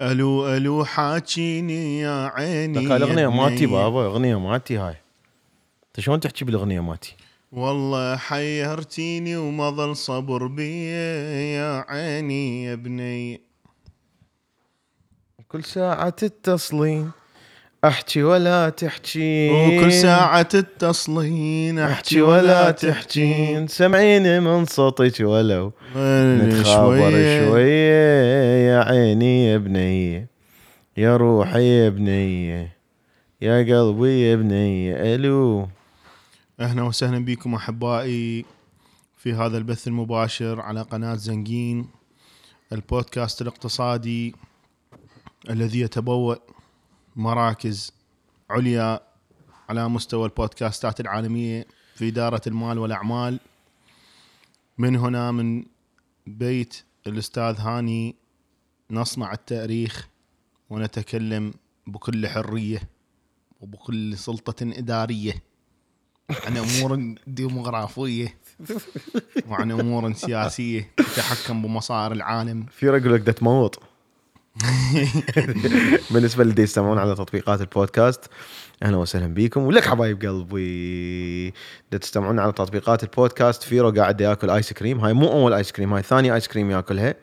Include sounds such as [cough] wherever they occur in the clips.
ألو ألو حاكيني يا عيني دقا الأغنية مالتي بني. بابا اغنيه مالتي هاي أنت شلون تحكي بالأغنية مالتي؟ والله حيرتيني وما ظل صبر بي يا عيني يا بني كل ساعة تتصلين أحكي ولا تحكين وكل ساعة تتصلين أحكي ولا تحكين سمعيني من صوتك ولو نتخابر شوية. يا عيني يا بنية يا روحي يا بنية يا قلبي يا بنية ألو. أهلا وسهلا بكم أحبائي في هذا البث المباشر على قناة زنجين البودكاست الاقتصادي الذي يتبوأ مراكز عليا على مستوى البودكاستات العالمية في إدارة المال والأعمال. من هنا من بيت الأستاذ هاني نصنع التاريخ ونتكلم بكل حرية وبكل سلطة إدارية عن أمور [laughs] ديموغرافيه وعن أمور سياسية تتحكم بمصائر العالم. في رجل بدك تموت. [laughs] بالنسبة للي يستمعون على تطبيقات البودكاست أهلا وسهلا بكم. ولك حبايب قلبي دا تستمعون على تطبيقات البودكاست فيرو قاعد ياكل آيس كريم. هاي مو أول آيس كريم هاي ثاني آيس كريم ياكلها.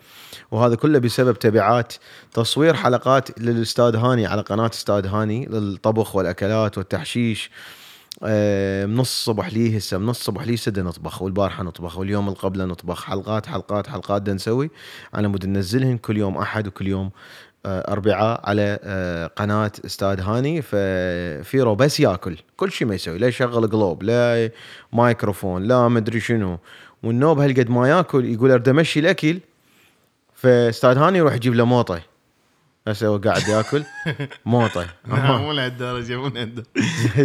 وهذا كله بسبب تبعات تصوير حلقات للأستاذ هاني على قناة أستاذ هاني للطبخ والأكلات والتحشيش. من الصبح ليه هسه من الصبح ليهسه دا نطبخ والبارحة نطبخ واليوم اللي قبله نطبخ حلقات حلقات حلقات نسوي. على مود ننزلهن كل يوم أحد وكل يوم آه، اربعاء على آه، قناة أستاذ هاني. ففيرو بس ياكل كل شيء ما يسوي لا يشغل globe لا مايكروفون لا مدري شنو. والنوب هالقد ما ياكل يقول أرد أمشي الأكل فأستاذ هاني يروح يجيب له موطة. هسه هو قاعد ياكل. موطه [laughs] مو لهالدرجة مو لهالدرجة.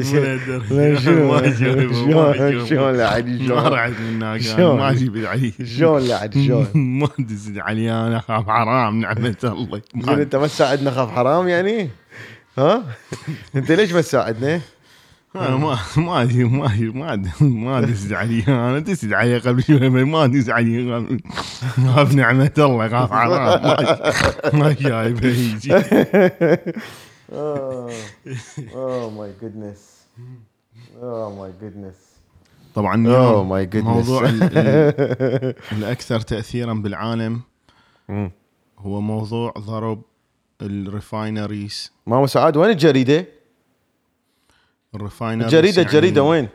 [laughs] شلون أجيب، ما شلون. شلون لعد ما شلون رعد شلون؟ ما أجيب علي شلون لعد شلون ما تزيد علي أنا أخاف حرام نعمة الله. أنت ما تساعدنا خاف حرام يعني؟ ها؟ [laughs] أنت ليش ما تساعدنا أنا ما ما أدري ما أدري ما أدري ما دز علي أنا دز علي قبل شوي ما دز علي خاف نعمة الله خاف حرام ما- ما جايب. يجي oh my goodness oh my goodness طبعا oh my goodness موضوع ال- [laughs] ال- الأكثر تاثيرا بالعالم هو موضوع ضرب ال refineries. ماما سعاد وين الجريدة؟ ال refineries الجريده يعني الجريده وين؟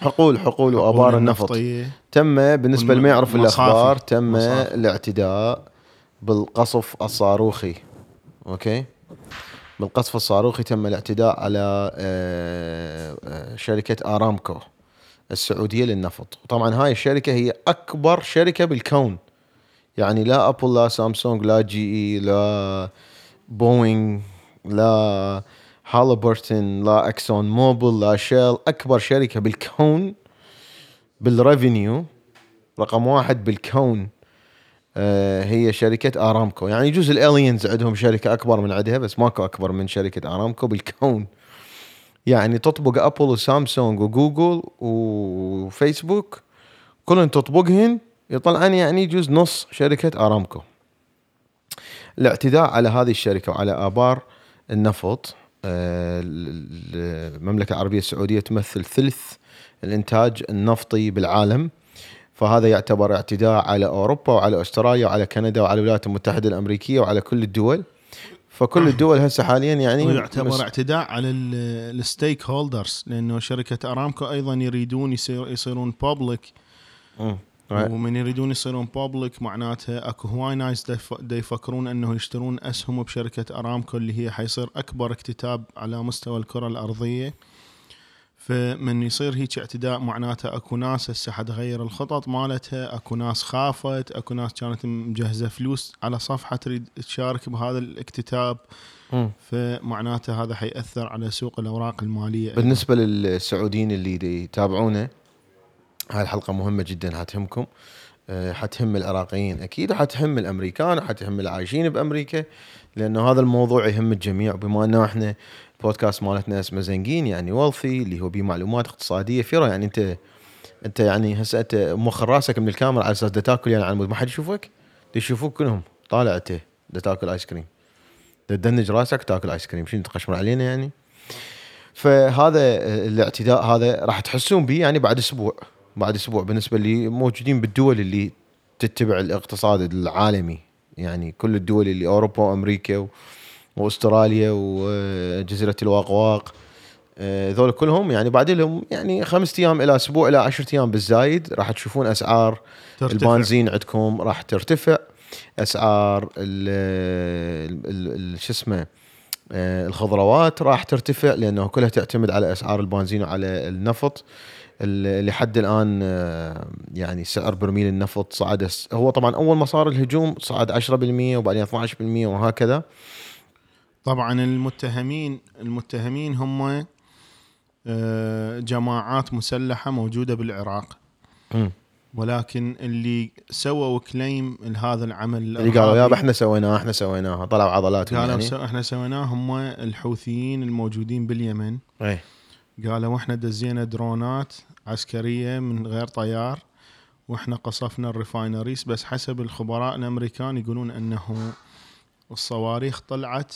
حقول حقول وأبار النفط النفطية. تم بالنسبة لما يعرف. الاخبار تم مصافي. الاعتداء بالقصف الصاروخي okay بالقصف الصاروخي تم الاعتداء على آه، آه، شركة أرامكو السعودية للنفط وطبعا هاي الشركة هي أكبر شركة بالكون يعني لا أبل لا سامسونج لا جي إي لا بوينغ لا هالبرتون لا إكسون موبل لا شيل أكبر شركة بالكون بال revenue رقم واحد بالكون آه، هي شركة أرامكو. يعني يجوز ال aliens عندهم شركة أكبر من عندها بس ماكو أكبر من شركة أرامكو بالكون. يعني تطبق أبل وسامسونج وجوجل وفيسبوك كلهم تطبقهن يطلعن يعني يجوز نص شركة أرامكو. الاعتداء على هذه الشركة وعلى آبار النفط. آه، ال- المملكة العربية السعودية تمثل ثلث الإنتاج النفطي بالعالم. فهذا يعتبر اعتداء على أوروبا وعلى أستراليا وعلى كندا وعلى الولايات المتحدة الأمريكية وعلى كل الدول. فكل الدول هسه حاليا يعني ويعتبر مس- اعتداء على ال stakeholders لأنه شركة أرامكو أيضا يريدون يصير يصيرون public مم. ومن يريدون يصيرون public معناتها اكو هواي ناس دا يف- دا يفكرون انه يشترون اسهم بشركة ارامكو اللي هي حيصير اكبر اكتتاب على مستوى الكرة الارضية فمن يصير هيك اعتداء معناته اكو ناس هسه حتغير الخطط مالتها اكو ناس خافت اكو ناس كانت مجهزة فلوس على صفحة تريد تشارك بهذا الاكتتاب. فمعناته هذا حيأثر على سوق الأوراق المالية. بالنسبة للسعوديين اللي دي يتابعونا هاي الحلقة مهمة جدا حتهمكم حتهم العراقيين أكيد وحتهم الأمريكان وحتهم العايشين بأمريكا لأنه هذا الموضوع يهم الجميع. بما أنه إحنا البودكاست مالتنا اسمه زنقين يعني wealthy اللي هو بيه معلومات اقتصادية فيرو يعني أنت أنت يعني هسه أنت موخر راسك من الكاميرا على أساس تاكل يعني على ما حد يشوفك؟ يشوفوك كلهم. طالع أنت تاكل ايس كريم تدنج راسك تاكل ايس كريم شنو تقشمر علينا يعني؟ فهذا الاعتداء هذا راح تحسون به يعني بعد أسبوع. بعد أسبوع بالنسبة اللي موجودين بالدول اللي تتبع الاقتصاد العالمي. يعني كل الدول اللي أوروبا وأمريكا و- وأستراليا وجزيرة الواقواق آه، ذول كلهم يعني بعد لهم يعني خمسة أيام إلى أسبوع إلى عشرة أيام بالزايد راح تشوفون أسعار ترتفع. البنزين عندكم راح ترتفع. أسعار شو اسمه آه، الخضروات راح ترتفع لأنه كلها تعتمد على أسعار البنزين وعلى النفط. ال- لحد الآن آه، يعني سعر برميل النفط صعد هو طبعا أول ما صار الهجوم صعد 10% وبعدين 12% وهكذا. طبعا المتهمين المتهمين هم آه، جماعات مسلحة موجودة بالعراق. ولكن اللي سووا claim لهذا العمل اللي قالوا يابا إحنا سويناها إحنا سويناها طلعوا عضلاتهم قالوا يعني. so إحنا سويناه هم الحوثيين الموجودين باليمن. إيه. قالوا إحنا دزينا درونات عسكرية من غير طيار وإحنا قصفنا ال refineries بس حسب الخبراء الأمريكان يقولون إنه الصواريخ طلعت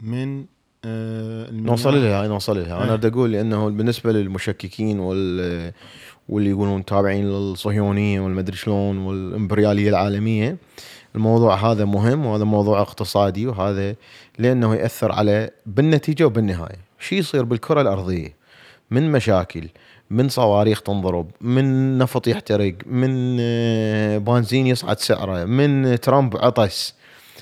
من آه. نوصل لها نوصل لها إيه. أنا بدي أقول لأنه بالنسبة للمشككين وال واللي يقولون تابعين للصهيونية والمدري شلون والإمبريالية العالمية الموضوع هذا مهم وهذا موضوع اقتصادي وهذا لأنه يأثر على بالنتيجة وبالنهاية شو يصير بالكرة الأرضية من مشاكل من صواريخ تنضرب من نفط يحترق من آه، بنزين يصعد سعره من ترامب عطس.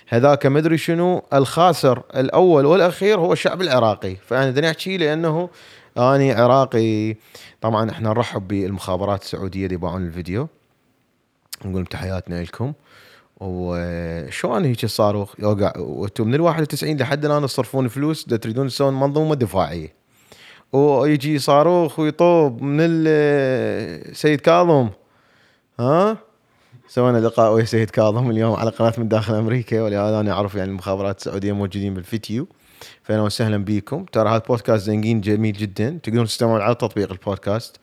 هذاك ما أدري شنو الخاسر الأول والأخير هو الشعب العراقي. فأنا بدي أحكي لأنه أني عراقي. طبعا إحنا نرحب بالمخابرات السعودية اللي يباعون الفيديو. نقول تحياتنا لكم. وشلون هيك الصاروخ يوقع وأنتم من ال 91 لحد الآن تصرفون فلوس تريدون تسوون منظومة دفاعية. ويجي صاروخ ويطوب من السيد كاظم. ها؟ سوينا لقاء ويا سيد كاظم اليوم على قناة من داخل أمريكا ولهذا أنا اعرف يعني المخابرات السعودية موجودين بالفيديو. فاهلا وسهلا بيكم ترى هذا البودكاست زنقين جميل جدا. تقدرون تستمعون على تطبيق البودكاست.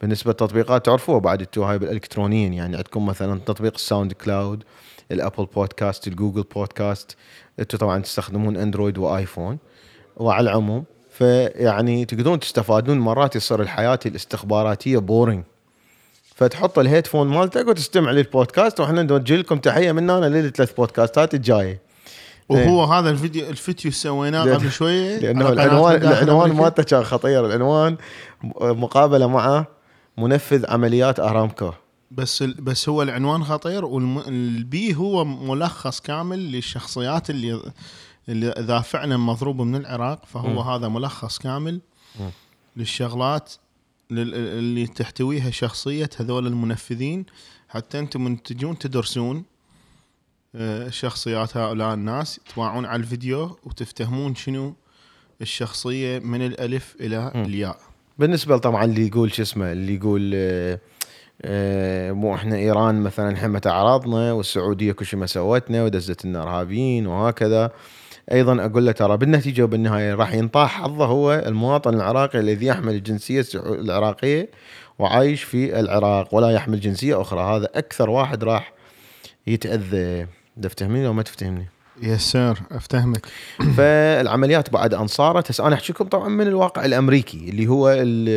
بالنسبة للتطبيقات تعرفوها بعد أنتم هاي بالالكترونيا يعني عندكم مثلا تطبيق ال SoundCloud ال Apple Podcast ال Google Podcast. أنتم طبعا تستخدمون Android و iPhone. وعلى العموم فيعني تقدرون تستفادون مرات يصير الحياة الاستخباراتية boring فتحط ال headphone مالتك وتستمع للبودكاست وإحنا نوجه لكم تحية من هنا للثلاث بودكاستات الجاية. وهو هذا الفيديو الفيديو سويناه قبل شوية لأنه العنوان العنوان. مالته كان خطير. العنوان مقابلة مع منفذ عمليات أرامكو. بس ال- بس هو العنوان خطير والبي هو ملخص كامل للشخصيات اللي اللي إذا فعلا مضروبه من العراق فهو مم. هذا ملخص كامل مم. للشغلات لل- اللي تحتويها شخصية هذول المنفذين حتى أنتم من تجون تدرسون آه، شخصيات هؤلاء الناس تواعون على الفيديو وتفتهمون شنو الشخصية من الألف إلى. الياء بالنسبة طبعا اللي يقول شو اسمه اللي يقول آه، آه، مو إحنا إيران مثلا حمت اعراضنا والسعودية كل شيء ما سوتنا ودزت لنا ارهابيين وهكذا أيضا أقول له ترى بالنتيجة وبالنهاية راح ينطاح حظه هو المواطن العراقي الذي يحمل الجنسيه العراقية وعايش في العراق ولا يحمل جنسية أخرى. هذا أكثر واحد راح يتأذى. ده تفهمني أو ما تفتهمني؟ yes sir أفتهمك. [clears throat] فالعمليات بعد أن صارت هسه أنا احكي لكم طبعا من الواقع الأمريكي اللي هو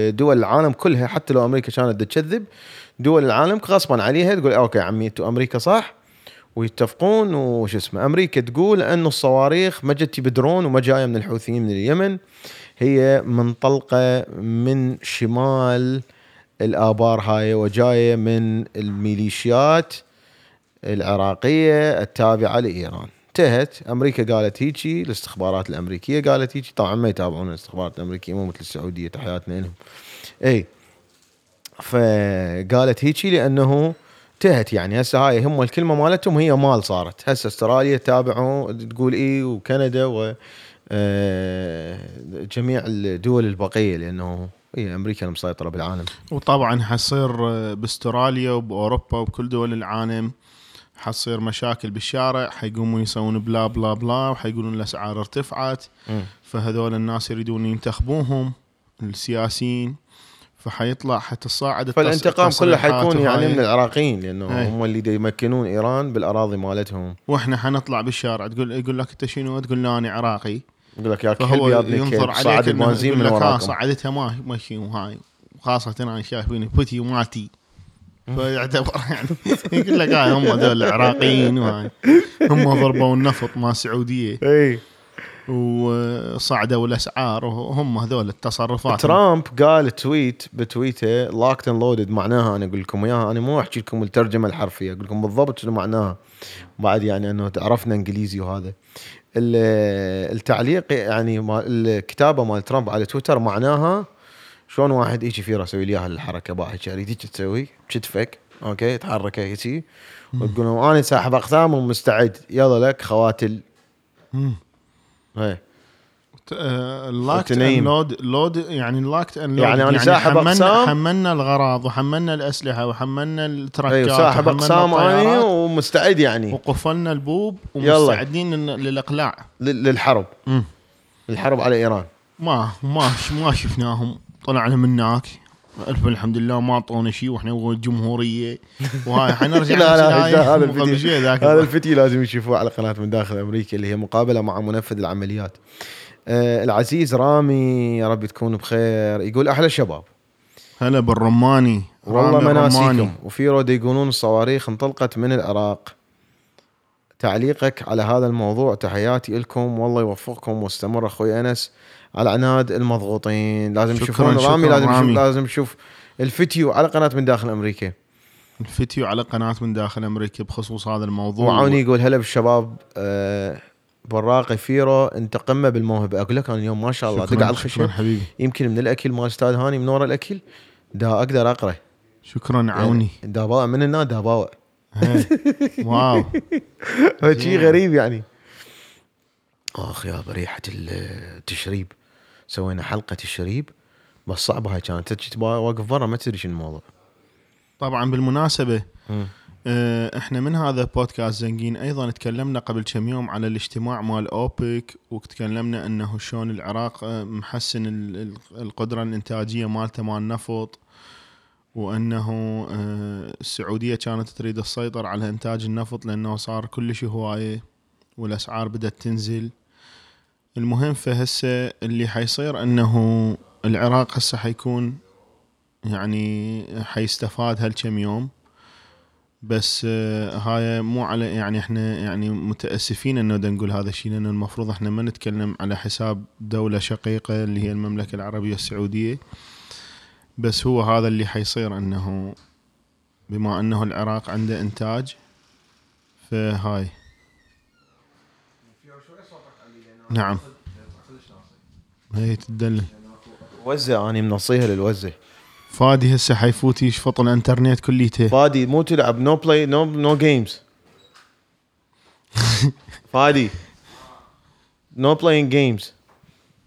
دول العالم كلها حتى لو أمريكا كانت تكذب دول العالم غصبا عليها تقول okay عمي أنتم أمريكا صح؟ ويتفقون وش اسمه أمريكا تقول أنه الصواريخ ما جت بدرون وما جاية من الحوثيين من اليمن. هي منطلقة من شمال الآبار هاي وجاية من الميليشيات العراقية التابعة لإيران. انتهت. أمريكا قالت هيجي الاستخبارات الأمريكية قالت هيجي. طبعا ما يتابعون الاستخبارات الأمريكية مو مثل السعودية تحياتنا لهم. اي فقالت هيجي لأنه انتهت يعني. هسه هاي هم الكلمة مالتهم هي مال صارت. هسه استراليا تابعوا تقول إي وكندا و آه، جميع الدول البقية لأنه هي أمريكا المسيطرة بالعالم. وطبعا حصير باستراليا وبأوروبا وبكل دول العالم حتصير مشاكل بالشارع. حيقومون يسوون بلا بلا بلا وحيقولون الأسعار ارتفعت. فهذول الناس يريدون ينتخبوهم السياسيين. فحيطلع حتصاعد فالانتقام كله حيكون يعني. من العراقيين لأنه أي. هم اللي يمكنون إيران بالأراضي مالتهم. وإحنا حنطلع بالشارع تقول يقول لك أنت شنو؟ تقول لا أنا عراقي. يقول لك يا كلب يا ابن ينظر عليك يقول من ها وراكم. صعدتها ما مشي وهاي وخاصة أنا شايفيني بوتي وماتي فيعتبر يعني [laughs] يقول لك هاي هم ذول العراقيين وهاي. هم ضربوا النفط مع السعودية اي وصعدوا الأسعار وهم هذول التصرفات. ترامب قال تويت بتويته لوكت اند لودد معناها أنا أقول لكم إياها أنا مو أحكي لكم الترجمة الحرفية أقول لكم بالضبط شنو معناها. بعد يعني أنه عرفنا إنجليزي وهذا. ال- التعليق يعني الكتابة مال ترامب على تويتر معناها شلون واحد يجي فيره يسوي لي إياها الحركه باهي اريد تسوي كتفك أوكي تحركه هيك وتقول أنا ساحب أقسام ومستعد. يلا لك خواتل. هي اللاكت وتنيم. ان لود لود يعني اللاكت ان لود يعني أنا ساحب حملنا, أقسام. حملنا الغراض وحملنا الأسلحة وحملنا التركات أيوه ساحب أقسام اني الطيارات ومستعد يعني وقفلنا البوب يلا. ومستعدين إن- للإقلاع لل- للحرب مم. الحرب على إيران ما ما ما شفناهم طلعنا من هناك الف الحمد لله ما اعطونا شيء وإحنا جمهورية. [laughs] وهاي حنرجع لا لا هذا [laughs] الفيديو هذا. الفيديو لازم يشوفوه على قناة من داخل أمريكا اللي هي مقابلة مع منفذ العمليات. آه العزيز رامي يا رب تكون بخير. يقول أحلى شباب. هلا بالرماني. والله. مناسيكم. وفي رود يقولون الصواريخ انطلقت من العراق. تعليقك على هذا الموضوع تحياتي لكم. والله يوفقكم واستمر أخوي أنس. على عناد المضغوطين. لازم تشوفون رامي لازم رامي. شوف لازم تشوف الفيديو على قناة من داخل أمريكا. الفيديو على قناة من داخل أمريكا بخصوص هذا الموضوع. وعوني يقول هلا بالشباب آه براقي فيرو انت قمه بالموهبة. أقول لك أنا اليوم ما شاء الله شكراً الخشب. حبيبي. يمكن من الأكل مال أستاذ هاني من ورا الأكل دا أقدر أقرأ. شكرا عوني يعني دا باوع من النار دا باوع هاي. واو [laughs] شيء غريب يعني. آخ يا بريحة التشريب. سوينا حلقة تشريب بس صعبة هاي كانت. تبا- واقف برا ما تدري شنو الموضوع. طبعا بالمناسبة مم. آه، إحنا من هذا بودكاست زنقين أيضا تكلمنا قبل كم يوم على الاجتماع مال أوبك وتكلمنا إنه شلون العراق آه، محسن ال- ال- القدرة الإنتاجية مالته مال النفط وإنه آه، السعودية كانت تريد السيطرة على إنتاج النفط لأنه صار كلش هواية والأسعار بدأت تنزل. المهم فهسه اللي حيصير إنه العراق هسه حيكون يعني حيستفاد هالكم يوم. بس آه، هاي مو على يعني إحنا يعني متأسفين إنه نقول هذا الشيء لأنه المفروض إحنا ما نتكلم على حساب دولة شقيقة اللي هي المملكة العربية السعودية. بس هو هذا اللي حيصير إنه بما إنه العراق عنده إنتاج فهاي. نعم. هي تدلل وزه اني منصيها للوزه فادي هسه حيفوت يشفط الانترنت كليته. فادي مو تلعب no play no no games فادي no playing games.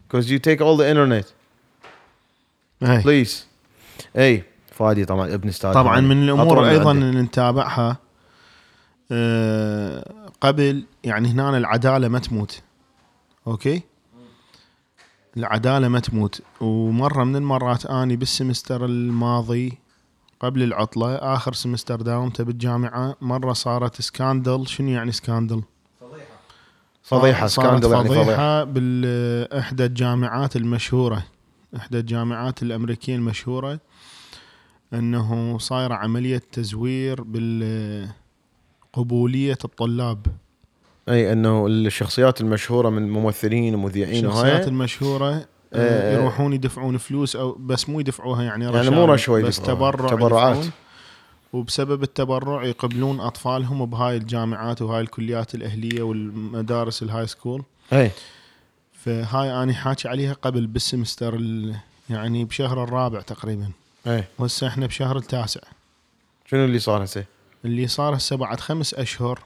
Because you take all the internet. هاي please. اي فادي طبعا ابن أستاذ. طبعا. من الأمور أيضا. اللي نتابعها آه، قبل يعني هنا العدالة ما تموت. okay؟ العدالة ما تموت. ومرة من المرات أني بال semester الماضي قبل العطلة آخر semester داومته بالجامعة مرة صارت scandal. شنو يعني scandal؟ فضيحة. صارت scandal يعني فضيحة فضيحة. باحدى الجامعات المشهورة إحدى الجامعات الأمريكية المشهورة إنه صايرة عملية تزوير بالقبولية الطلاب. أي أنه الشخصيات المشهورة من الممثلين ومذيعين الشخصيات المشهورة آه، آه، يروحون يدفعون فلوس أو بس مو يدفعوها يعني يعني مو رشوه بس تبرع تبرعات. وبسبب التبرع يقبلون أطفالهم بهاي الجامعات وهاي الكليات الأهلية والمدارس ال high school أي. فهاي اني حاكي عليها قبل بالسمستر ال- يعني بشهر الرابع تقريبا. أي. وهسه إحنا بشهر التاسع. شنو اللي صار هسه؟ اللي صار هسه بعد خمس أشهر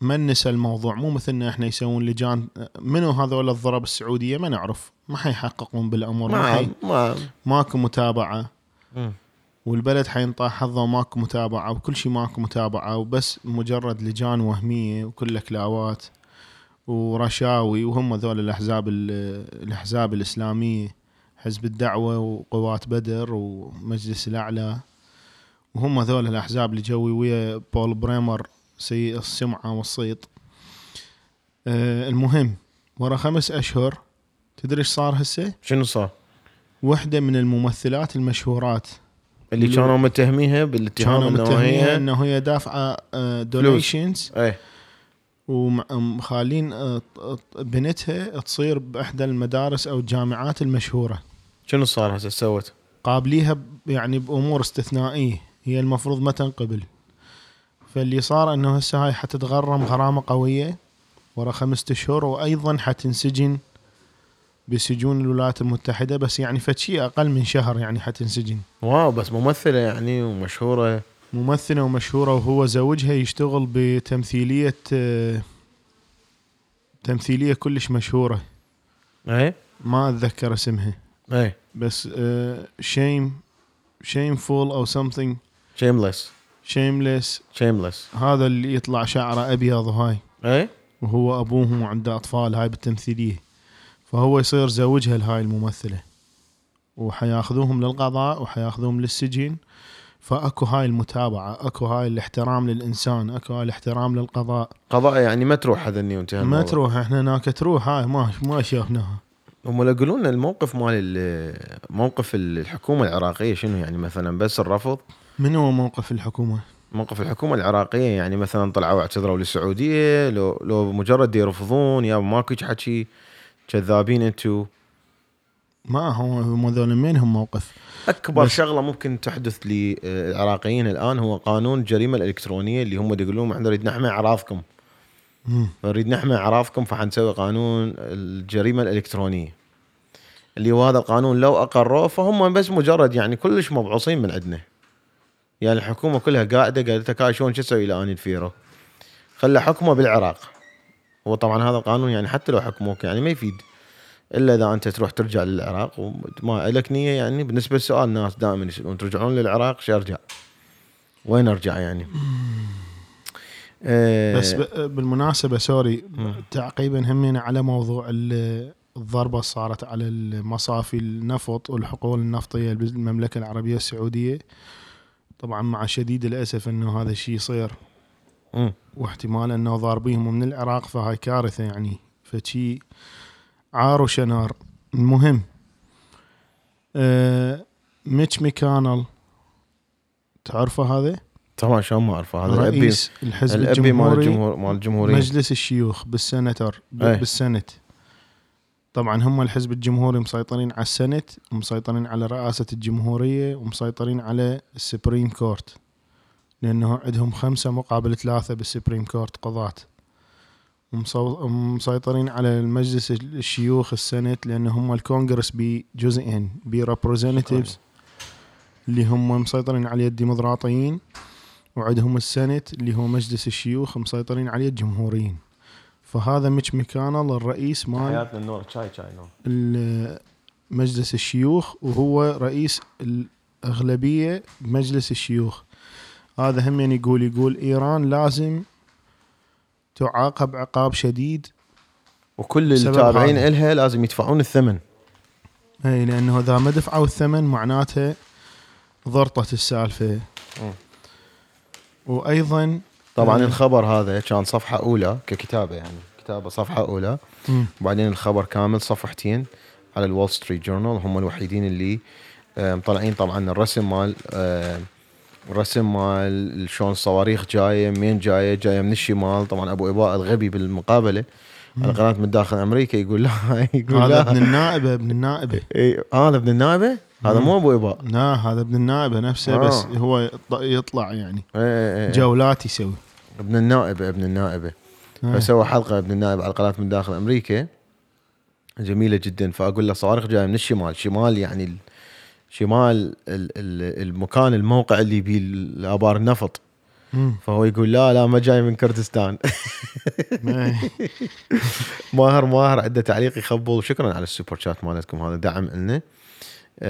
ما نسى الموضوع. مو مثلنا إحنا يسوون لجان منو هذول الضرب السعودية؟ ما نعرف. ما حيحققون بالأمور. ما حي ما ما ماكو متابعة. مم. والبلد حينطاح حظه وماكو متابعة وكل شيء ماكو متابعة وبس مجرد لجان وهمية وكل كلاوات ورشاوي وهم ذول الأحزاب ال- الأحزاب الإسلامية. حزب الدعوة وقوات بدر ومجلس الأعلى. وهم ذول الأحزاب اللي جوي ويا بول بريمر سيء السمعة والصيت آه المهم ورا خمس أشهر تدري إيش صار هسه؟ شنو صار؟ وحدة من الممثلات المشهورات اللي اللي- كانوا متهميها بالاتهام كانوا هي إنه هي دافعة donations إيه. ومخالين آه، بنتها تصير بأحدى المدارس أو الجامعات المشهورة. شنو صار هسه؟ سوت؟ قابليها يعني بأمور استثنائية. هي المفروض ما تنقبل. فاللي صار أنه هسه هاي حتتغرم غرامة قوية ورا خمسة اشهر وأيضا حتنسجن بسجون الولايات المتحدة بس يعني فشي أقل من شهر يعني حتنسجن. wow بس ممثلة يعني ومشهورة. ممثلة ومشهورة وهو زوجها يشتغل بتمثيلية تمثيلية كلش مشهورة. إيه؟ ما أتذكر اسمها. إيه. بس شيم شيمفول أو something. شيمليس شيمليس شيمليس هذا اللي يطلع شعره أبيض وهاي إيه؟ وهو ابوهم وعنده أطفال هاي بالتمثيلية. فهو يصير زوجها لهاي الممثلة. وحياخذوهم للقضاء وحياخذوهم للسجن فأكو هاي المتابعة أكو هاي الاحترام للإنسان أكو هاي الاحترام للقضاء. قضاء يعني ما تروح هذا النيو انتهى ما. تروح إحنا هناك تروح هاي ما ما شافناها. هم لو يقولون الموقف مال ال- موقف الحكومة العراقية شنو يعني؟ مثلا بس الرفض؟ من هو موقف الحكومة؟ موقف الحكومة العراقية يعني مثلا طلعوا اعتذروا للسعودية لو لو مجرد يرفضون يا ماكو حكي كذابين أنتم ما هو هم ذول من هم موقف. أكبر شغلة ممكن تحدث للعراقيين الآن هو قانون الجريمه الإلكترونية اللي هم يقولون إحنا نريد نحمي أعراضكم. نريد نحمي أعراضكم فحنسوي قانون الجريمة الإلكترونية. اللي هو هذا القانون لو أقروه فهم بس مجرد يعني كلش مبعوصين من عندنا. يعني الحكومة كلها قاعدة قالت لك شلون شو أسوي إلى اني الفيرو خلى حكمه بالعراق هو طبعا هذا القانون يعني حتى لو حكموك يعني ما يفيد إلا إذا أنت تروح ترجع للعراق وما لك نية يعني بالنسبة للسؤال الناس دائما يسألون ترجعون للعراق شو أرجع؟ وين أرجع يعني؟ آه، بس بالمناسبة سوري. تعقيبا همين على موضوع ال- الضربة صارت على المصافي النفط والحقول النفطية بالمملكه العربية السعودية طبعا مع شديد الأسف إنه هذا الشيء يصير. واحتمال إنه ضاربيهم من العراق فهاي كارثة يعني فشي عار وشنار المهم آه ميتش مكونيل تعرفه هذا؟ طبعا شلون ما أعرفه هذا رئيس الحزب الأبي مال الجمهوري الجمهور مال الجمهورية مجلس الشيوخ بال Senate أي. بال Senate طبعا هم الحزب الجمهوري مسيطرين على ال Senate ومسيطرين على رئاسة الجمهورية ومسيطرين على ال Supreme Court لأنه عندهم خمسة مقابل ثلاثة بال Supreme Court قضاة. ومسيطرين على المجلس الشيوخ ال Senate لأن هم الكونغرس بجزئين ب Representatives اللي هم مسيطرين عليه الديمقراطيين وعندهم ال Senate اللي هو مجلس الشيوخ مسيطرين عليه الجمهوريين فهذا ميتش مكونيل الرئيس مال حياتنا النور شاي شاي نور مجلس الشيوخ وهو رئيس الأغلبية بمجلس الشيوخ هذا هم يعني يقول يقول إيران لازم تعاقب عقاب شديد وكل التابعين. إلها لازم يدفعون الثمن إي لأنه إذا ما دفعوا الثمن معناته ضرطت السالفة مم. وأيضا طبعا مم. الخبر هذا كان صفحة أولى ككتابة يعني كتابة صفحة أولى. مم. وبعدين الخبر كامل صفحتين على الول ستريت جورنال هم الوحيدين اللي مطلعين طبعا الرسم مال الرسم مال شلون الصواريخ جاية منين جاية جاية من الشمال. طبعا أبو إباء الغبي بالمقابلة على قناة من داخل أمريكا يقول لا [laughs] يقول هذا ابن النائبة ابن النائبة. هذا ابن النائبة؟ هذا. مو أبو إباء لا هذا ابن النائبه نفسه آه. بس هو يط- يطلع يعني إيه، إيه، إيه. جولات يسوي ابن النائبه ابن النائبة آه. فسوى حلقة ابن النائب على قناه من داخل أمريكا جميلة جدا فأقول له صواريخ جاية من الشمال شمال يعني ال- شمال ال- ال- المكان الموقع اللي بيه الآبار النفط. فهو يقول لا لا ما جاي من كردستان. [laughs] ماهر ماهر عنده تعليق يخبل شكرا على السوبر شات مالتكم هذا دعم لنا [laughs]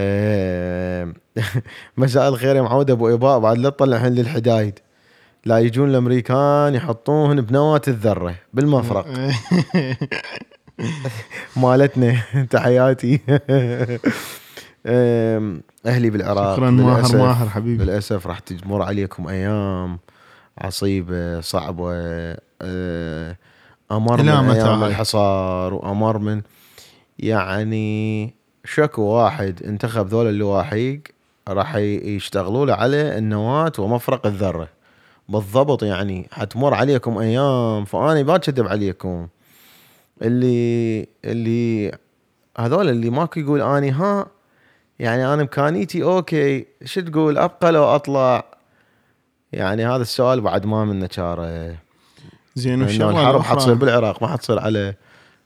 مساء الخير يا معود أبو اباء بعد لا تطلع الحين للحدايد. لا يجون الأمريكان يحطوهن بنواه الذرة بالمفرق. [laughs] مالتنا تحياتي. أهلي بالعراق. شكرا ماهر ماهر حبيبي. للأسف راح تمر عليكم أيام عصيبة صعبة. أه، أمر من أيام؟ الحصار وأمر من يعني شكو واحد انتخب ذول اللواحق راح يشتغلوا له على النواة ومفرق الذرة. بالضبط يعني حتمر عليكم أيام فأني ما اكذب عليكم. اللي اللي هذول اللي ماكو يقول أني ها يعني أنا امكانيتي okay شو تقول؟ أبقى لو أطلع. يعني هذا السؤال بعد ما منه شارة. زين والشغله الحرب حتصير بالعراق ما حتصير على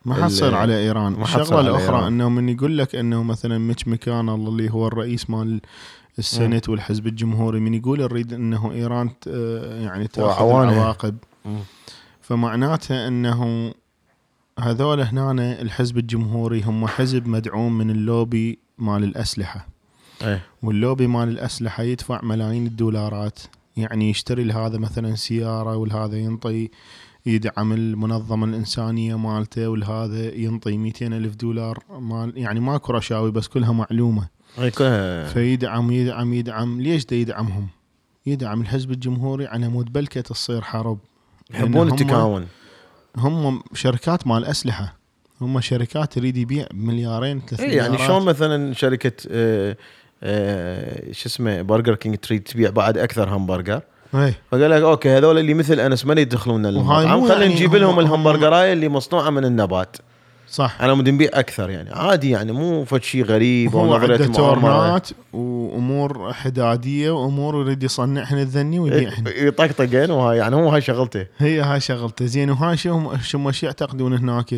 ما حتصير ال- على إيران. ما الشغله الاخرى إيران. إنه من يقول لك إنه مثلا ميتش مكونيل اللي هو الرئيس مال ال Senate والحزب الجمهوري من يقول نريد إنه إيران آه، يعني تأخذ. العواقب. فمعناته إنه هذول هنا الحزب الجمهوري هم حزب مدعوم من اللوبي مال الأسلحة. إيه. واللوبي مال الأسلحة يدفع ملايين الدولارات. يعني يشتري لهذا مثلا سيارة ولهذا ينطي يدعم المنظمة الإنسانية مالته ولهذا ينطي 200 ألف دولار مال يعني ماكو رشاوي بس كلها معلومة. كلها. فيدعم يدعم يدعم. ليش دا يدعمهم؟ يدعم الحزب الجمهوري على مود بلكة تصير حرب. يحبون التكاون. هم شركات مال أسلحة. هم شركات تريد يبيع مليارين ثلاث اي يعني. شلون مثلا شركة آه، آه، شو اسمه برجر كينج تريد تبيع بعد أكثر همبرجر؟ اي فقال لك okay هذول اللي مثل أنس ما يدخلون المطعم. خلينا يعني نجيب هم- لهم هم- الهمبرجراية اللي مصنوعة من النبات. صح. على مود نبيع أكثر يعني. عادي يعني مو فد شيء غريب هو نظرية عنده. تورنات وأمور حدادية وأمور يريد يصنعهن الذني ويبيعهن يطقطقين وهاي يعني هو هاي شغلته. هي هاي شغلته. زين وهاي شو شو يعتقدون هناك؟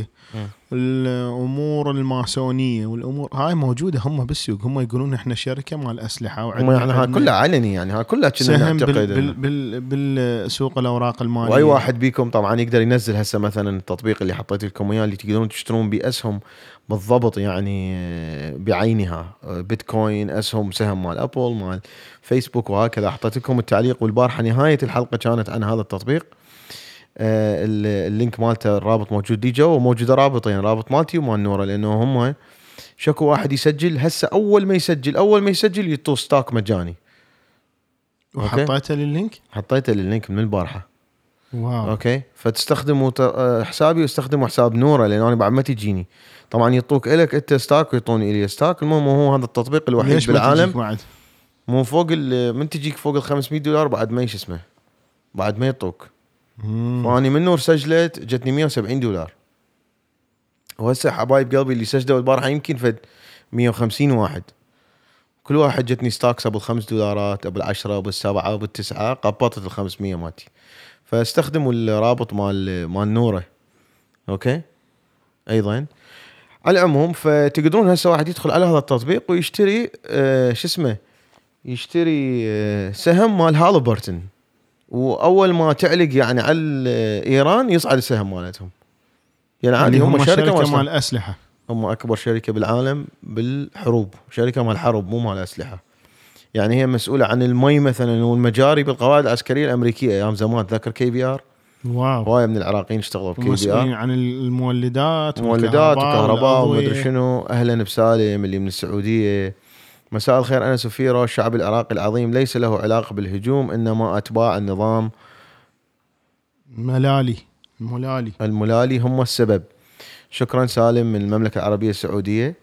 الأمور الماسونية والأمور هاي موجودة هم بالسوق هم يقولون إحنا شركة مال أسلحة وعندنا يعني هاي عندنا كلها علني يعني هاي كلها كنا سهم بال نعتقد بال إنه- بال بالسوق الأوراق المالية. وأي واحد بيكم طبعا يقدر ينزل هسه مثلا التطبيق اللي حطيت لكم اياه اللي تقدرون تشترون بيه اسهم بالضبط يعني آه، بعينها آه، بيتكوين أسهم سهم مال أبل مال فيسبوك وهكذا. حطيت لكم التعليق والبارحة نهاية الحلقة كانت عن هذا التطبيق. ال- ال link مالته الرابط موجود دي جو وموجوده رابطين رابط مالتي ومال نوره لأنه هم شكو واحد يسجل هسه أول ما يسجل أول ما يسجل يطو stock مجاني. وحطيته لل link؟ حطيته لل link من البارحة. wow. okay؟ فتستخدموا آه، حسابي واستخدموا حساب نوره لأن أنا بعد ما تجيني. طبعا يعطوك إلك أنت stock ويعطوني إلي stock. المهم هو هذا التطبيق الوحيد ليش ما بالعالم. تجيك بعد؟ مو فوق من تجيك فوق ال 500 دولار بعد ما إيش اسمه؟ بعد ما يعطوك مم. فأني من نور سجلت جتني 170 دولار. وهسه حبايب قلبي اللي سجلوا البارحة يمكن فد 150 واحد. كل واحد جتني stocks أبو الخمس دولارات أبو العشرة أبو السبعة أبو التسعة قبطت ال 500 مالتي. فاستخدموا الرابط مال مال نوره. Okay؟ أيضا. على العموم فتقدرون هسه واحد يدخل على هذا التطبيق ويشتري آه شو اسمه؟ يشتري آه سهم مال هاليبرتون وأول ما تعلق يعني على إيران يصعد السهم مالتهم. يعني عادي هم, هم شركة مال أسلحة. هم أكبر شركة بالعالم بالحروب شركة مال حرب مو مال أسلحة. يعني هي مسؤولة عن المي مثلا والمجاري بالقواعد العسكرية الأمريكية أيام زمان. تذكر KBR؟ Wow. هواية من العراقيين اشتغلوا ب KBR. عن المولدات مولدات وكهرباء. ومدري شنو. أهلا بسالم اللي من السعودية. مساء الخير أنا سفيرة الشعب العراقي العظيم ليس له علاقة بالهجوم إنما أتباع النظام ملالي ملالي الملالي هم السبب. شكرا سالم من المملكة العربية السعودية.